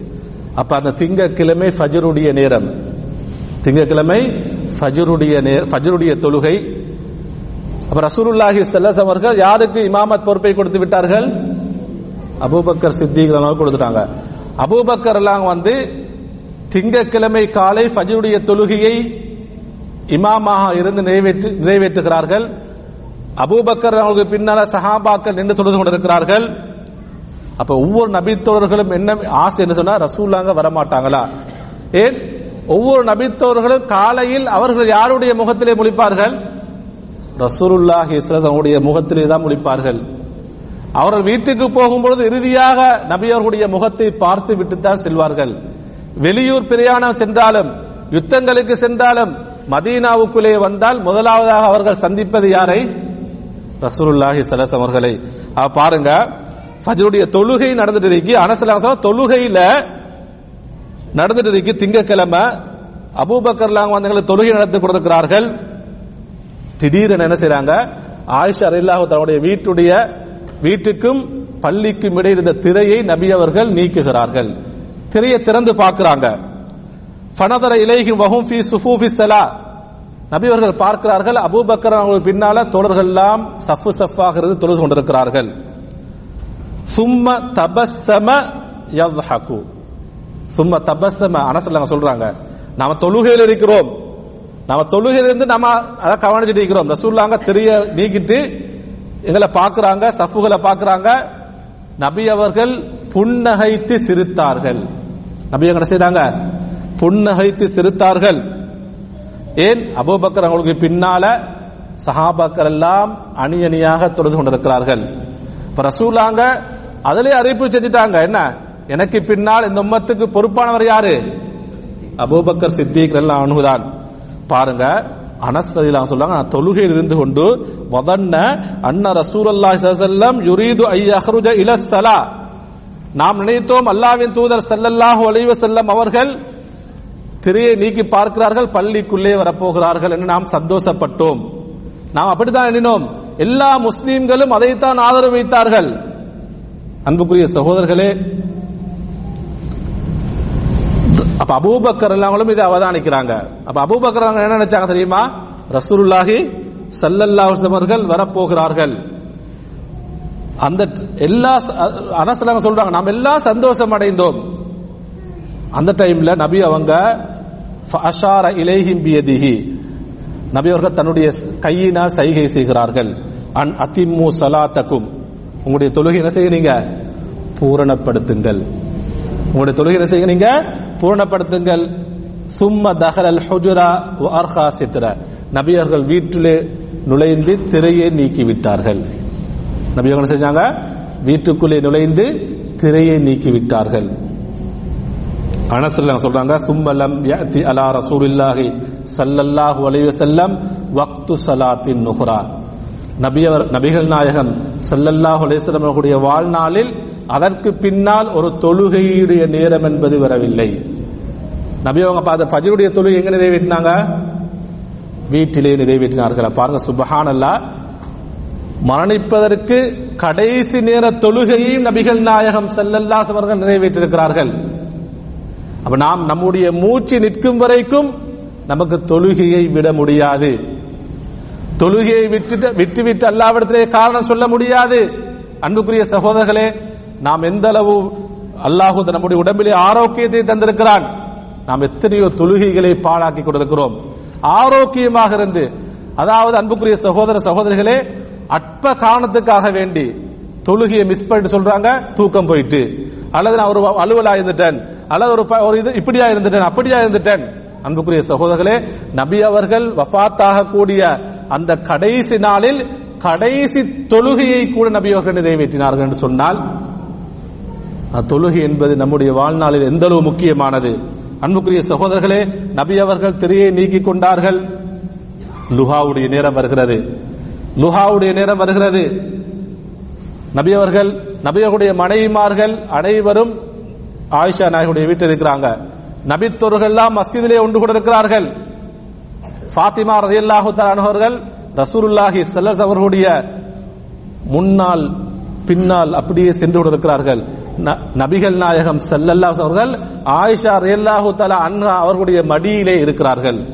அப்ப அந்த திங்கக்கிழமை ஃபஜ்ருடைய நேரம். திங்கக்கிழமை ஃபஜருடைய நேர ஃபஜ்ருடைய தொழுகை. அப்ப ரசூலுல்லாஹி செல்லஸ் அவர்கள் யாருக்கு இமாமத் பொறுப்பை கொடுத்து விட்டார்கள்? அபூபக்கர் சித்திக் கொடுத்துட்டாங்க. அபூபக்கர் எல்லாம் வந்து திங்கட்கிழமை காலை ஃபஜருடைய தொழுகையை இமாமாக இருந்து நிறைவேற்று நிறைவேற்றுகிறார்கள். அபூபக்கர் அவர்களுக்கு பின்னால சஹாபாக்கள் நின்று தொழுது கொண்டிருக்கிறார்கள். அப்ப ஒவ்வொரு நபித்தோழர்களும் என்ன ஆசை என்ன சொன்னா ரசூல்லாங்க வரமாட்டாங்களா? ஏன்? ஒவ்வொரு நபித்தோழர்களும் காலையில் அவர்கள் யாருடைய முகத்திலே முழிப்பார்கள்? ரசூலுல்லாஹி அவருடைய முகத்திலே தான் முழிப்பார்கள். அவர்கள் வீட்டுக்கு போகும்பொழுது இறுதியாக நபியவர்களுடைய முகத்தை பார்த்து விட்டுத்தான் செல்வார்கள். வெளியூர் பிரயாணம் சென்றாலும் யுத்தங்களுக்கு சென்றாலும் மதீனாவுக்குள்ளே வந்தால் முதலாவதாக அவர்கள் சந்திப்பது யாரை? ரசூலுல்லாஹி ஸல்லல்லாஹு அவர்களை. பாருங்க. ஃபஜ்ருடைய தொழுகை நடந்துட்டு இருக்கு. அனசலாச தொழுகையில நடந்துட்டு இருக்கு. திங்கக்கிழமை அபூபக்கர்லாம் வந்தவங்களை தொழுகை நடத்தி கொண்டிருக்கிறார்கள் திடீரென என்ன செய்யறாங்க ஆயிஷா அல்லாஹ் தன்னுடைய வீட்டுடைய வீட்டுக்கும் பள்ளிக்கும் இடையில் இருந்த திரையை நபி அவர்கள் நீக்குகிறார்கள். திரையை திறந்து பார்க்கிறாங்க. ஃபனதர இலைஹிம் வஹும் ஃபி சுஃபூஃபி சலா நபிவர்கள் பார்க்கிறார்கள் அபூபக்கர் அவர்கள் பின்னால தோழர்கள் எல்லாம் சஃபு சஃபாக இருந்து தொழுது கொண்டிருக்கிறார்கள். சும்ம தபஸ்ஸம யத்ஹகு. சும்ம தபஸ்ஸம அனசல்லாங்க சொல்றாங்க. நாம தொழுகையில் இருக்கிறோம். நாம தொழுகையில இருந்து நம்ம அதை கவனிச்சுட்டு இருக்கிறோம். ரசூல்லாங்க தெரிய நீக்கிட்டு எங்களை பார்க்குறாங்க சஃப்புகளை பார்க்குறாங்க. நபி அவர்கள் புன்னகைத்து சிரித்தார்கள். நபி என்ன செய்தாங்க? புன்னகைத்து சிரித்தார்கள். ஏன்? அபூபக்கர் அவங்களுக்கு பின்னால சஹாபாக்கள் எல்லாம் அணி அணியாக தொடர்ந்து கொண்டிருக்கிறார்கள். இப்ப ரசூலாங்க அதிலே அறிவிப்பு செஞ்சுட்டாங்க. என்ன? எனக்கு பின்னால் இந்த உம்மத்துக்கு பொறுப்பானவர் யாரு? அபூபக்கர் சித்திக் எல்லாம் அணுகுதான் பாருங்க. அனஸ் ரதிலா சொல்றாங்க நான் தொழுகையில் இருந்து கொண்டு வதன்ன அன்ன ரசூலுல்லாஹி ஸல்லல்லாஹு அலைஹி யுரீது ஐ யஹ்ருஜ இல ஸலா. நாம் நினைத்தோம் அல்லாவின் தூதர் ஸல்லல்லாஹு அலைஹி வஸல்லம் அவர்கள் திரையை நீக்கி பார்க்கிறார்கள் பள்ளிக்குள்ளே வரப்போகிறார்கள் என்று நாம் சந்தோஷப்பட்டோம். நாம் அப்படித்தான் எண்ணினோம். எல்லா முஸ்லீம்களும் அதைத்தான் ஆதரவு வைத்தார்கள். அன்புக்குரிய சகோதரர்களே அப்ப அபூபக்கர் எல்லாங்களும் இதை அவதானிக்கிறாங்க. அப்ப அபூபக்கர் அவங்க என்ன நினைச்சாங்க தெரியுமா? ரசூலுல்லாஹி சல்லல்லாஹு அலைஹி வஸல்லம் அவர்கள் வரப்போகிறார்கள். அந்த எல்லா அனசலாங்க சொல்றாங்க நாம் எல்லாம் சந்தோஷம் அடைந்தோம். அந்த டைம்ல நபி அவங்க அஷார இலைஹிம் பியதிஹி. நபி அவர்கள் தன்னுடைய கையினால் சைகை செய்கிறார்கள். அன் அதிம்மு சலாத்தக்கும் உங்களுடைய தொழுகை என்ன செய்யுங்க? பூரணப்படுத்துங்கள். உங்களுடைய தொழுகை என்ன செய்யுங்க நீங்க? பூரணப்படுத்துங்கள். சும்ம தஹரல் ஹுஜுரா அர்ஹா சித்ர. நபி அவர்கள் வீட்டிலே நுழைந்து திரையை நீக்கி விட்டார்கள் நபி என்ன செஞ்சாங்க? வீட்டுக்குள்ளே நுழைந்து திரையை நீக்கி விட்டார்கள் அனசல்ல சொல்றாங்க சும்மலம் யஅதி அலா ரசூலில்லாஹி ஸல்லல்லாஹு அலைஹி வஸல்லம் வக்து ஸலாத்தின் நுஹ்ரா. நபியவர் நபிகள் நாயகம் ஸல்லல்லாஹு அலைஹி வஸல்லம் அவர்களுடைய வாழ்நாளில் அதற்கு பின்னால் ஒரு தொழுகையுடைய நேரம் என்பது வரவில்லை. நபி அவங்க பார்த்த பஜருடைய தொழுகை எங்க நிறைவேற்றினாங்க? வீட்டிலே நிறைவேற்றினார்கள். பாருங்க சுபஹானல்லா. மரணிப்பதற்கு கடைசி நேர தொழுகையையும் நபிகள் நாயகம் செல்லல்லா அவர்கள் நிறைவேற்றிருக்கிறார்கள் அப்ப நாம் நம்முடைய மூச்சு நிற்கும் வரைக்கும் நமக்கு தொழுகையை விட முடியாது. தொழுகையை விட்டுட்டு விட்டுவிட்டு அல்லாவிடத்திலே காரணம் சொல்ல முடியாது. அன்புக்குரிய சகோதரர்களே நாம் எந்த அளவு அல்லாஹு நம்முடைய உடம்பிலே ஆரோக்கியத்தை தந்திருக்கிறான்? நாம் எத்தனையோ தொழுகைகளை பாழாக்கி கொண்டிருக்கிறோம். ஆரோக்கியமாக இருந்து அதாவது அன்புக்குரிய சகோதர சகோதரிகளே அற்ப காரணத்துக்காக வேண்டி தொழுகையை மிஸ் பண்ணிட்டு சொல்றாங்க தூக்கம் போயிட்டு. அல்லது நான் ஒரு அலுவலா இருந்துட்டேன் அல்லது ஒரு ப- ஒரு இது இப்படியா இருந்துட்டேன் அப்படியா இருந்துட்டேன். அன்புக்குரிய சகோதரர்களே நபி அவர்கள் வஃபாத்தாக கூடிய அந்த கடைசி நாளில் கடைசி தொழுகையை கூட நபி அவர்கள் நிறைவேற்றினார்கள் என்று சொன்னால் தொழுகை என்பது நம்முடைய வாழ்நாளில் எந்த அளவு முக்கியமானது? அன்புக்குரிய சகோதரர்களே நபி அவர்கள் திரையை நீக்கிக் கொண்டார்கள். லுஹாவுடைய நேரம் வருகிறது. லுஹாவுடைய நேரம் வருகிறது. நபி அவர்கள் நபியர்களுடைய மனைவிமார்கள் அனைவரும் ஆயிஷா நாயகுடைய வீட்டில் இருக்கிறாங்க. நபித்தோர்கள்லாம் மஸ்ஜிதிலே ஒன்று கூட இருக்கிறார்கள். ஃபாத்திமா ரதியல்லாஹு அவர்கள் ரசூலுல்லாஹி ஸல்லல்லாஹு அவர்களுடைய முன்னால் பின்னால் அப்படியே சென்று கொண்டிருக்கிறார்கள். நபிகள் நாயகம் செல்லல்லா அவர்கள் ஆயிஷா ரேல்லாஹு தலா அன்ஹா அவர்களுடைய மடியிலே இருக்கிறார்கள்.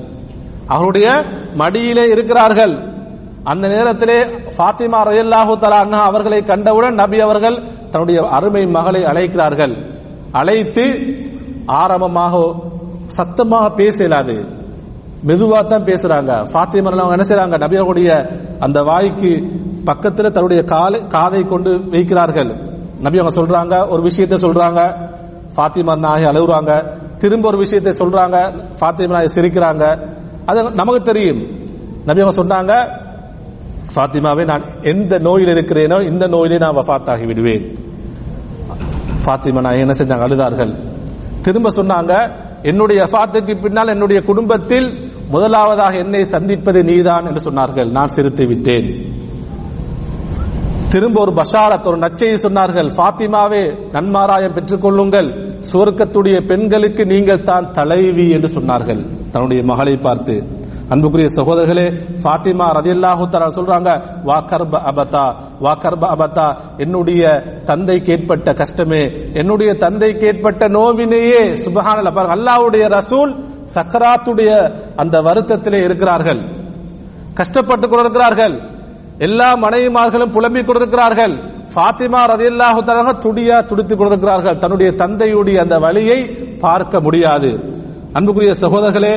அவருடைய மடியிலே இருக்கிறார்கள். அந்த நேரத்திலே ஃபாத்திமா ரயல்லாஹு தலா அன்ஹா அவர்களை கண்டவுடன் நபி அவர்கள் தன்னுடைய அருமை மகளை அழைக்கிறார்கள். அழைத்து ஆரம்பமாக சத்தமாக பேச இயலாது. தான் பேசுறாங்க. ஃபாத்திமா அவங்க என்ன செய்றாங்க? நபி அவர்களுடைய அந்த வாய்க்கு பக்கத்தில் தன்னுடைய காலை காதை கொண்டு வைக்கிறார்கள். நபி அவங்க சொல்றாங்க ஒரு விஷயத்தை சொல்றாங்க ஃபாத்திமா நாயகி அழுகுறாங்க. திரும்ப ஒரு விஷயத்தை சொல்றாங்க ஃபாத்திமா நாயகி சிரிக்கிறாங்க. அது நமக்கு தெரியும். நபி அவங்க சொன்னாங்க ஃபாத்திமாவே நான் எந்த நோயில் இருக்கிறேனோ இந்த நோயிலே நான் வஃபாத்தாகி விடுவேன். ஃபாத்திமா நாயகி என்ன செஞ்சாங்க? அழுதார்கள். திரும்ப சொன்னாங்க என்னுடைய வஃபாத்துக்கு பின்னால் என்னுடைய குடும்பத்தில் முதலாவதாக என்னை சந்திப்பது நீதான் என்று சொன்னார்கள். நான் சிரித்து விட்டேன். திரும்ப ஒரு பஷாரத் ஒரு நச்சையை சொன்னார்கள். ஃபாத்திமாவே நன்மாராயம் பெற்றுக் கொள்ளுங்கள் சுவர்க்கத்துடைய பெண்களுக்கு நீங்கள் தான் தலைவி என்று சொன்னார்கள். தன்னுடைய மகளை பார்த்து அன்புக்குரிய சகோதரர்களே ஃபாத்திமா ரதியல்லாஹு தரா சொல்றாங்க வா கர்ப அபதா வா கர்ப அபதா என்னுடைய தந்தைக்கு ஏற்பட்ட கஷ்டமே என்னுடைய தந்தைக்கு ஏற்பட்ட நோவினையே. சுபஹானல்லாஹ் பாருங்க அல்லாவுடைய ரசூல் சக்கராத்துடைய அந்த வருத்தத்திலே இருக்கிறார்கள். கஷ்டப்பட்டு கொண்டிருக்கிறார்கள். எல்லா மனைவிமார்களும் புலம்பிக் கொண்டிருக்கிறார்கள். ஃபாத்திமா ரதியல்லாஹு தஆலா துடியா துடித்துக் கொண்டிருக்கிறார்கள். தன்னுடைய தந்தையுடைய அந்த வழியை பார்க்க முடியாது. அன்புக்குரிய சகோதரர்களே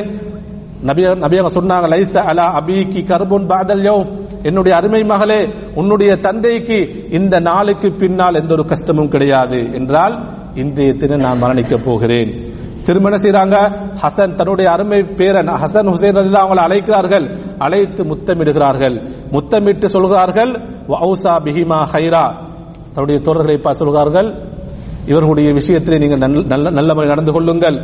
நபியாக சொன்னாங்க லைச அலா அபீகி கர்புன் பாதல் யௌம். என்னுடைய அருமை மகளே உன்னுடைய தந்தைக்கு இந்த நாளுக்கு பின்னால் எந்த ஒரு கஷ்டமும் கிடையாது என்றால் இன்றைய தினம் நான் மரணிக்கப் போகிறேன். திருமணம் செய்யறாங்க ஹசன் தன்னுடைய அருமை பேரன் ஹசன் ஹுசைன் அல்லா அவங்களை அழைக்கிறார்கள். அழைத்து முத்தமிடுகிறார்கள். முத்தமிட்டு சொல்கிறார்கள் வவுசா பிஹிமா ஹைரா. தன்னுடைய தோழர்களை பார்த்து சொல்கிறார்கள் இவர்களுடைய விஷயத்திலே நீங்கள் நல்ல நல்ல முறை நடந்து கொள்ளுங்கள்.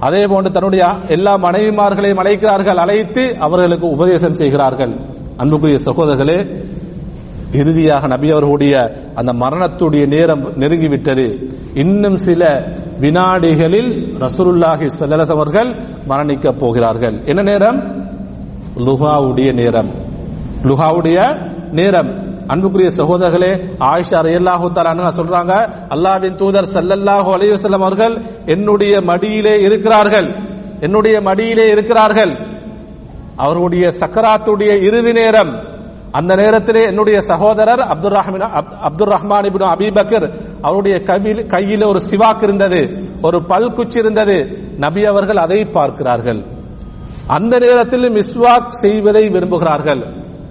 அதே போன்று தன்னுடைய எல்லா மனைவிமார்களையும் அழைக்கிறார்கள். அழைத்து அவர்களுக்கு உபதேசம் செய்கிறார்கள். அன்புக்குரிய சகோதரர்களே இறுதியாக நபி அவர்களுடைய அந்த மரணத்துடைய நேரம் நெருங்கிவிட்டது. இன்னும் சில வினாடிகளில் ரசூலுல்லாஹி ஸல்லல்லாஹு அவர்கள் மரணிக்க போகிறார்கள். என்ன நேரம்? லுஹாவுடைய நேரம். லுஹாவுடைய நேரம். அன்புக்குரிய சகோதரர்களே ஆயிஷா ரலியல்லாஹு தஆலா சொல்றாங்க அல்லாஹ்வின் தூதர் சல்லல்லாஹு அலைஹி அவர்கள் என்னுடைய மடியிலே இருக்கிறார்கள். என்னுடைய மடியிலே இருக்கிறார்கள். அவர்களுடைய சக்கராத்துடைய இறுதி நேரம். அந்த நேரத்திலே என்னுடைய சகோதரர் அப்துல் ரஹ்மான் அப்துல் ரஹ்மான் இபின் அபீபக்கர் அவருடைய கையில் ஒரு சிவாக் இருந்தது ஒரு பல்குச்சி இருந்தது. நபி அவர்கள் அதை பார்க்கிறார்கள். அந்த நேரத்தில் மிஸ்வாக் செய்வதை விரும்புகிறார்கள்.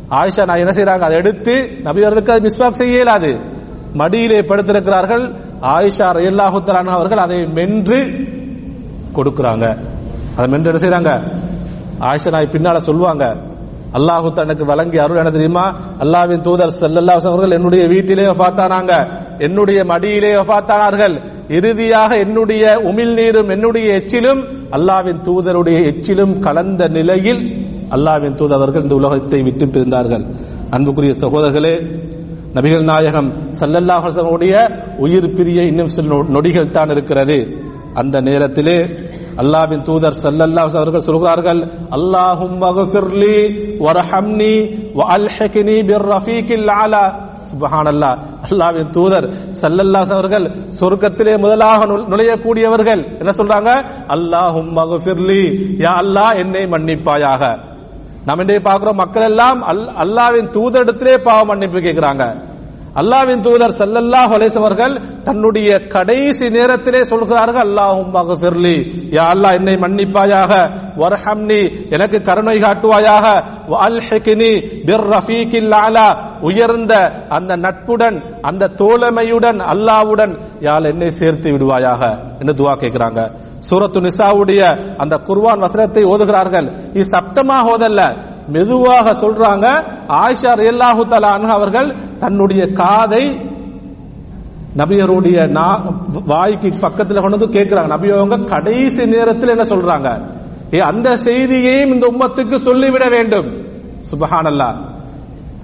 ஆயிஷா நான் என்ன செய்யறாங்க அதை எடுத்து நபி அவர்களுக்கு அது மிஸ்வாக் செய்ய இயலாது. மடியிலே படுத்திருக்கிறார்கள். ஆயிஷா ரயில்லாஹுத்தலான அவர்கள் அதை மென்று கொடுக்கிறாங்க. அதை மென்று என்ன செய்யறாங்க ஆயிஷா நாய் பின்னால சொல்லுவாங்க. அல்லாஹு தனக்கு வழங்கி அருள் என தெரியுமா? அல்லாவின் தூதர் செல்லல்லா அவர்கள் என்னுடைய வீட்டிலே வஃபாத்தானாங்க என்னுடைய மடியிலே வஃபாத்தானார்கள் இறுதியாக என்னுடைய உமிழ் நீரும் என்னுடைய எச்சிலும் அல்லாஹ்வின் தூதருடைய எச்சிலும் கலந்த நிலையில் அல்லாவின் தூதர் அவர்கள் இந்த உலகத்தை விட்டு பிரிந்தார்கள். அன்புக்குரிய சகோதரர்களே நபிகள் நாயகம் ஸல்லல்லாஹு உயிர் பிரிய இன்னும் சில நொ- நொடிகள் தான் இருக்கிறது. அந்த நேரத்திலே அல்லாவின் தூதர் ஸல்லல்லாஹு அவர்கள் சொல்கிறார்கள் அல்லாஹும் மக்ஃபிர்லி வர்ஹம்னி வஅல்ஹிக்னி பிர்ரஃபீகில் அலா. சுப்ஹானல்லாஹ். அல்லாவின் தூதர் ஸல்லல்லாஹு அவர்கள் சொர்க்கத்திலே முதலாக நுழையக்கூடியவர்கள் என்ன சொல்றாங்க? அல்லாஹும் மகஃபிர்லி யா அல்லாஹ் என்னை மன்னிப்பாயாக. நம்ம இன்றைய பார்க்கிறோம் மக்கள் எல்லாம் அல்- தூதரிடத்திலே பாவ மன்னிப்பு கேட்கிறாங்க. அல்லாஹ்வின் தூதர் ஸல்லல்லாஹு அலைஹி தன்னுடைய கடைசி நேரத்திலே சொல்கிறார்கள் அல்லாஹும் மக்ஃபிர்லி யா அல்லாஹ் என்னை மன்னிப்பாயாக. வர்ஹம்னி எனக்கு கருணை காட்டுவாயாக. வஅல்ஹிக்னி பிர்ரஃபீகில் அலா உயர்ந்த அந்த நட்புடன் அந்த தோழமையுடன் அல்லாஹ்வுடன். யாழ் என்னை சேர்த்து விடுவாயாக என்று துவா கேட்கிறாங்க. சூரத்து நிசாவுடைய அந்த குர்வான் வசனத்தை ஓதுகிறார்கள். இது சப்தமாக ஓதல்ல. மெதுவாக சொல்றாங்க. ஆயிஷா ரியல்லாஹு தலா அவர்கள் தன்னுடைய காதை நபியருடைய நா- வாய்க்கு பக்கத்தில் கொண்டு வந்து கேட்கிறாங்க. நபி அவங்க கடைசி நேரத்தில் என்ன சொல்றாங்க? ஏ அந்த செய்தியையும் இந்த உம்மத்துக்கு சொல்லிவிட வேண்டும். சுபஹானல்லா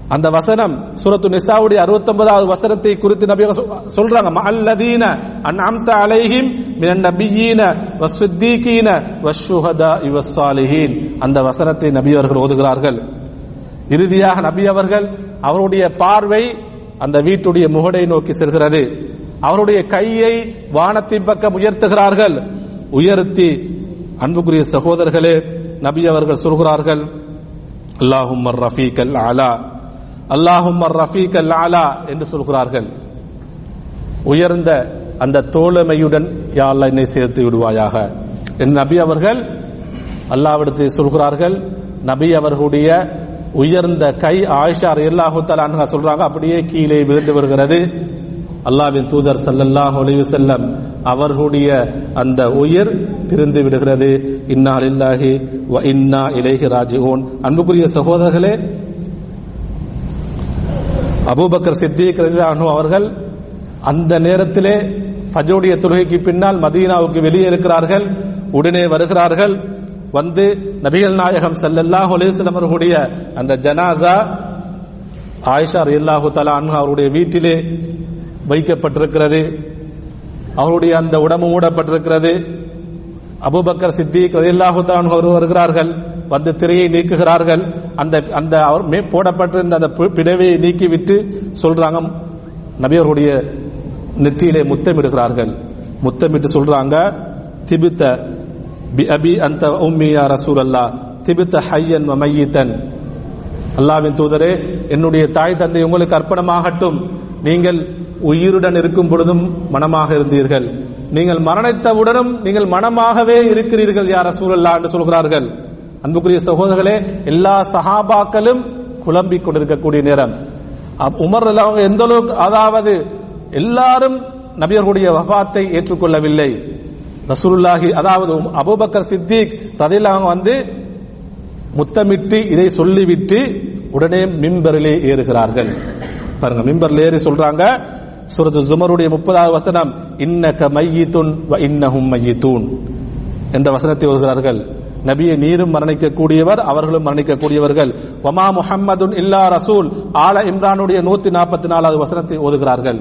அந்த வசனம் சூரத்து நிசாவுடைய 69வது வசனத்தை குறித்து நபி சொ- சொல்றாங்க. அல்லதீன அன்அம்த அலைஹிம் மினன் நபியீன வஸ்ஸித்தீகீன வஷ்ஷுஹதாஇ வஸ்ஸாலிஹீன். அந்த வசனத்தை நபி அவர்கள் ஓதுகிறார்கள். இறுதியாக நபி அவர்கள் அவருடைய பார்வை அந்த வீட்டுடைய முகடை நோக்கி செல்கிறது. அவருடைய கையை வானத்தின் பக்கம் உயர்த்துகிறார்கள். உயர்த்தி அன்புக்குரிய சகோதரர்களே நபி அவர்கள் சொல்கிறார்கள் அல்லாஹும் ரஃபீக் அல் அலா. அல்லாஹும் ரஃபீக் அல் என்று சொல்கிறார்கள். உயர்ந்த அந்த தோழமையுடன் யா என்னை சேர்த்து விடுவாயாக. என் நபி அவர்கள் அல்லாவிடத்தை சொல்கிறார்கள் நபி அவர்களுடைய உயர்ந்த கை ஆயிஷார் ரலியல்லாஹு தஆலா சொல்றாங்க அப்படியே கீழே விழுந்து வருகிறது அல்லாஹ்வின் தூதர் சல்லல்லாஹ் ஒளிவு செல்லம் அவர்களுடைய அந்த உயிர் பிரிந்து விடுகிறது. இன்னா இல்லாஹி வ இன்னா இலேஹி ராஜிகோன் அன்புக்குரிய சகோதரர்களே அபூபக்கர் சித்திக் ரலியல்லாஹு அவர்கள் அந்த நேரத்திலே ஃபஜ்ருடைய தொழுகைக்கு பின்னால் மதீனாவுக்கு வெளியே இருக்கிறார்கள் உடனே வருகிறார்கள். வந்து நபிகள் நாயகம் ஸல்லல்லாஹு அலைஹி அவர்களுடைய அந்த ஜனாசா ஆயிஷா ரலியல்லாஹு தலா அன்ஹா அவருடைய வீட்டிலே வைக்கப்பட்டிருக்கிறது. அவருடைய அந்த உடம்பு மூடப்பட்டிருக்கிறது. அபுபக்கர் சித்திக் ரலியல்லாஹு தலா அன்ஹு வருகிறார்கள். வந்து திரையை நீக்குகிறார்கள். அந்த அந்த அவர் மே போடப்பட்டிருந்த அந்த பி- பிடவையை நீக்கிவிட்டு சொல்றாங்க நபியவர்களுடைய நெற்றியிலே முத்தமிடுகிறார்கள். முத்தமிட்டு சொல்றாங்க திபித்த பி அபி அந்த உம்மியா ரசூல் அல்லா திபித்த ஹையன் மையீத்தன். அல்லாவின் தூதரே என்னுடைய தாய் தந்தை உங்களுக்கு அர்ப்பணமாகட்டும். நீங்கள் உயிருடன் இருக்கும் பொழுதும் மனமாக இருந்தீர்கள். நீங்கள் மரணித்தவுடனும் நீங்கள் மனமாகவே இருக்கிறீர்கள் யார் ரசூலல்லா என்று சொல்கிறார்கள். அன்புக்குரிய சகோதரர்களே எல்லா சஹாபாக்களும் குழம்பிக் கொண்டிருக்கக்கூடிய நேரம். அப்- உமர் அவங்க எந்த அளவுக்கு அதாவது எல்லாரும் நபியர்களுடைய வஃபாத்தை ஏற்றுக்கொள்ளவில்லை. ரசூலுல்லாஹி அதாவது அபுபக்கர் அபூபக்கர் சித்திக் ரதியல்லாஹு வந்து முத்தமிட்டு இதை சொல்லிவிட்டு உடனே மிம்பரிலே ஏறுகிறார்கள். பாருங்க மிம்பரில் ஏறி சொல்றாங்க சுரது ஜுமருடைய முப்பதாவது வசனம் இன்னக மையித்துன் வ இன்னஹும் மையித்தூன் என்ற வசனத்தை ஓதுகிறார்கள். நபியை நீரும் மரணிக்கக்கூடியவர் அவர்களும் மரணிக்கக்கூடியவர்கள். ஒமா முஹம்மதுன் இல்லா ரசூல். ஆல இம்ரானுடைய நூத்தி நாற்பத்தி நாலாவது வசனத்தை ஓதுகிறார்கள்.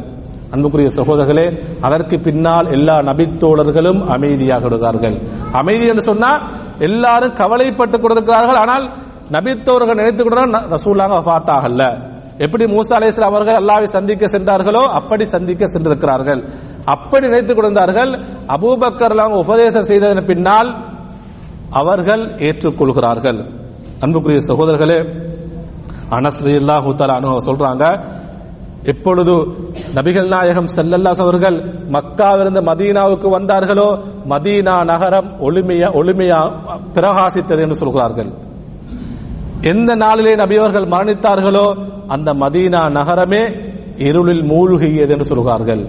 அன்புக்குரிய சகோதரர்களே அதற்கு பின்னால் எல்லா நபித்தோழர்களும் அமைதியாக விடுகிறார்கள். அமைதி என்று சொன்னா எல்லாரும் கவலைப்பட்டுக் கொண்டிருக்கிறார்கள். ஆனால் நபித்தோர்கள் நினைத்துக் கொண்டு ரசூலாக வஃத்தாகல்ல. எப்படி மூசா அலைஹிஸ்ஸலாம் அவர்கள் அல்லாவை சந்திக்க சென்றார்களோ அப்படி சந்திக்க சென்றிருக்கிறார்கள். அப்படி நினைத்துக் கொண்டிருந்தார்கள். அபூபக்கர் உபதேசம் செய்ததன் பின்னால் அவர்கள் ஏற்றுக்கொள்கிறார்கள். அன்புக்குரிய சகோதரர்களே அனஸ்ரீ அல்லாஹு அனுபவம் சொல்றாங்க எப்பொழுது நபிகள் நாயகம் செல்லல்லாஸ் அவர்கள் மக்காவிலிருந்து மதீனாவுக்கு வந்தார்களோ மதீனா நகரம் ஒளிமையா ஒளிமையா பிரகாசித்தது என்று சொல்கிறார்கள். எந்த நாளிலே நபி அவர்கள் மரணித்தார்களோ அந்த மதீனா நகரமே இருளில் மூழ்கியது என்று சொல்கிறார்கள்.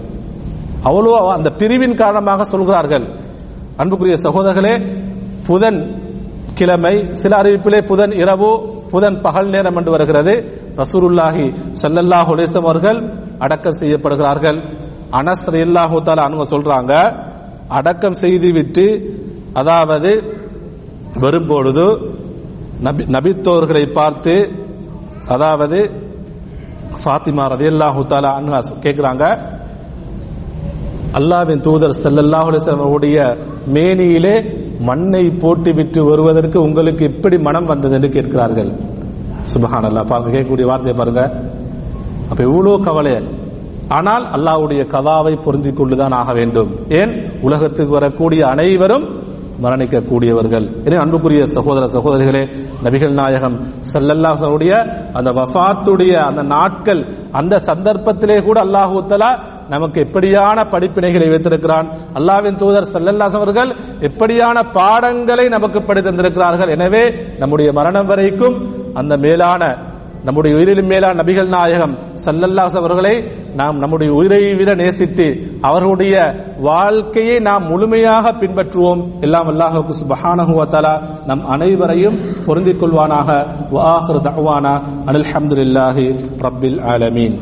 அவ்வளோ அந்த பிரிவின் காரணமாக சொல்கிறார்கள். அன்புக்குரிய சகோதரர்களே புதன் கிழமை சில அறிவிப்பிலே புதன் இரவு புதன் பகல் நேரம் என்று வருகிறது. ரசூருல்லாஹி ஸல்லல்லாஹு அலைஹி அவர்கள் அடக்கம் செய்யப்படுகிறார்கள். அனஸ் ரலியல்லாஹு தஆலா அனுங்க சொல்றாங்க அடக்கம் செய்துவிட்டு அதாவது வரும்பொழுது நபி நபித்தோர்களை பார்த்து அதாவது ஃபாத்திமா ரதியல்லாஹு தஆலா அன்ஹா கேட்கிறாங்க அல்லாவின் தூதர் ஸல்லல்லாஹு அவருடைய மேனியிலே மண்ணை போட்டு விட்டு வருவதற்கு உங்களுக்கு எப்படி மனம் வந்தது என்று கேட்கிறார்கள். சுபஹானல்லாஹ் பாருங்க கேட்கக்கூடிய வார்த்தையை பாருங்க. அப்ப இவ்வளோ கவலை. ஆனால் அல்லாஹ்வுடைய கதாவை பொருந்திக் கொண்டுதான் ஆக வேண்டும். ஏன்? உலகத்துக்கு வரக்கூடிய அனைவரும் மரணிக்கக்கூடியவர்கள். எனவே அன்புக்குரிய சகோதர சகோதரிகளே நபிகள் நாயகம் ஸல்லல்லாஹுடைய அந்த வஃத்துடைய அந்த நாட்கள் அந்த சந்தர்ப்பத்திலே கூட அல்லாஹூத்தலா நமக்கு எப்படியான படிப்பினைகளை வைத்திருக்கிறான். அல்லாவின் தூதர் செல்லல்லாஸ் அவர்கள் எப்படியான பாடங்களை நமக்கு படித்திருந்திருக்கிறார்கள் எனவே நம்முடைய மரணம் வரைக்கும் அந்த மேலான நம்முடைய உயிரிலும் மேலா நபிகள் நாயகம் சல்லல்லாஸ் அவர்களை நாம் நம்முடைய உயிரை விட நேசித்து அவர்களுடைய வாழ்க்கையை நாம் முழுமையாக பின்பற்றுவோம். எல்லாம் அல்லாஹுக்கு சுபஹானஹு நம் அனைவரையும் பொருந்திக் கொள்வானாக. வாஹர் ஆஹிரு அனில் ஹம்துல்லாஹி ரப்பில் ஆலமீன்.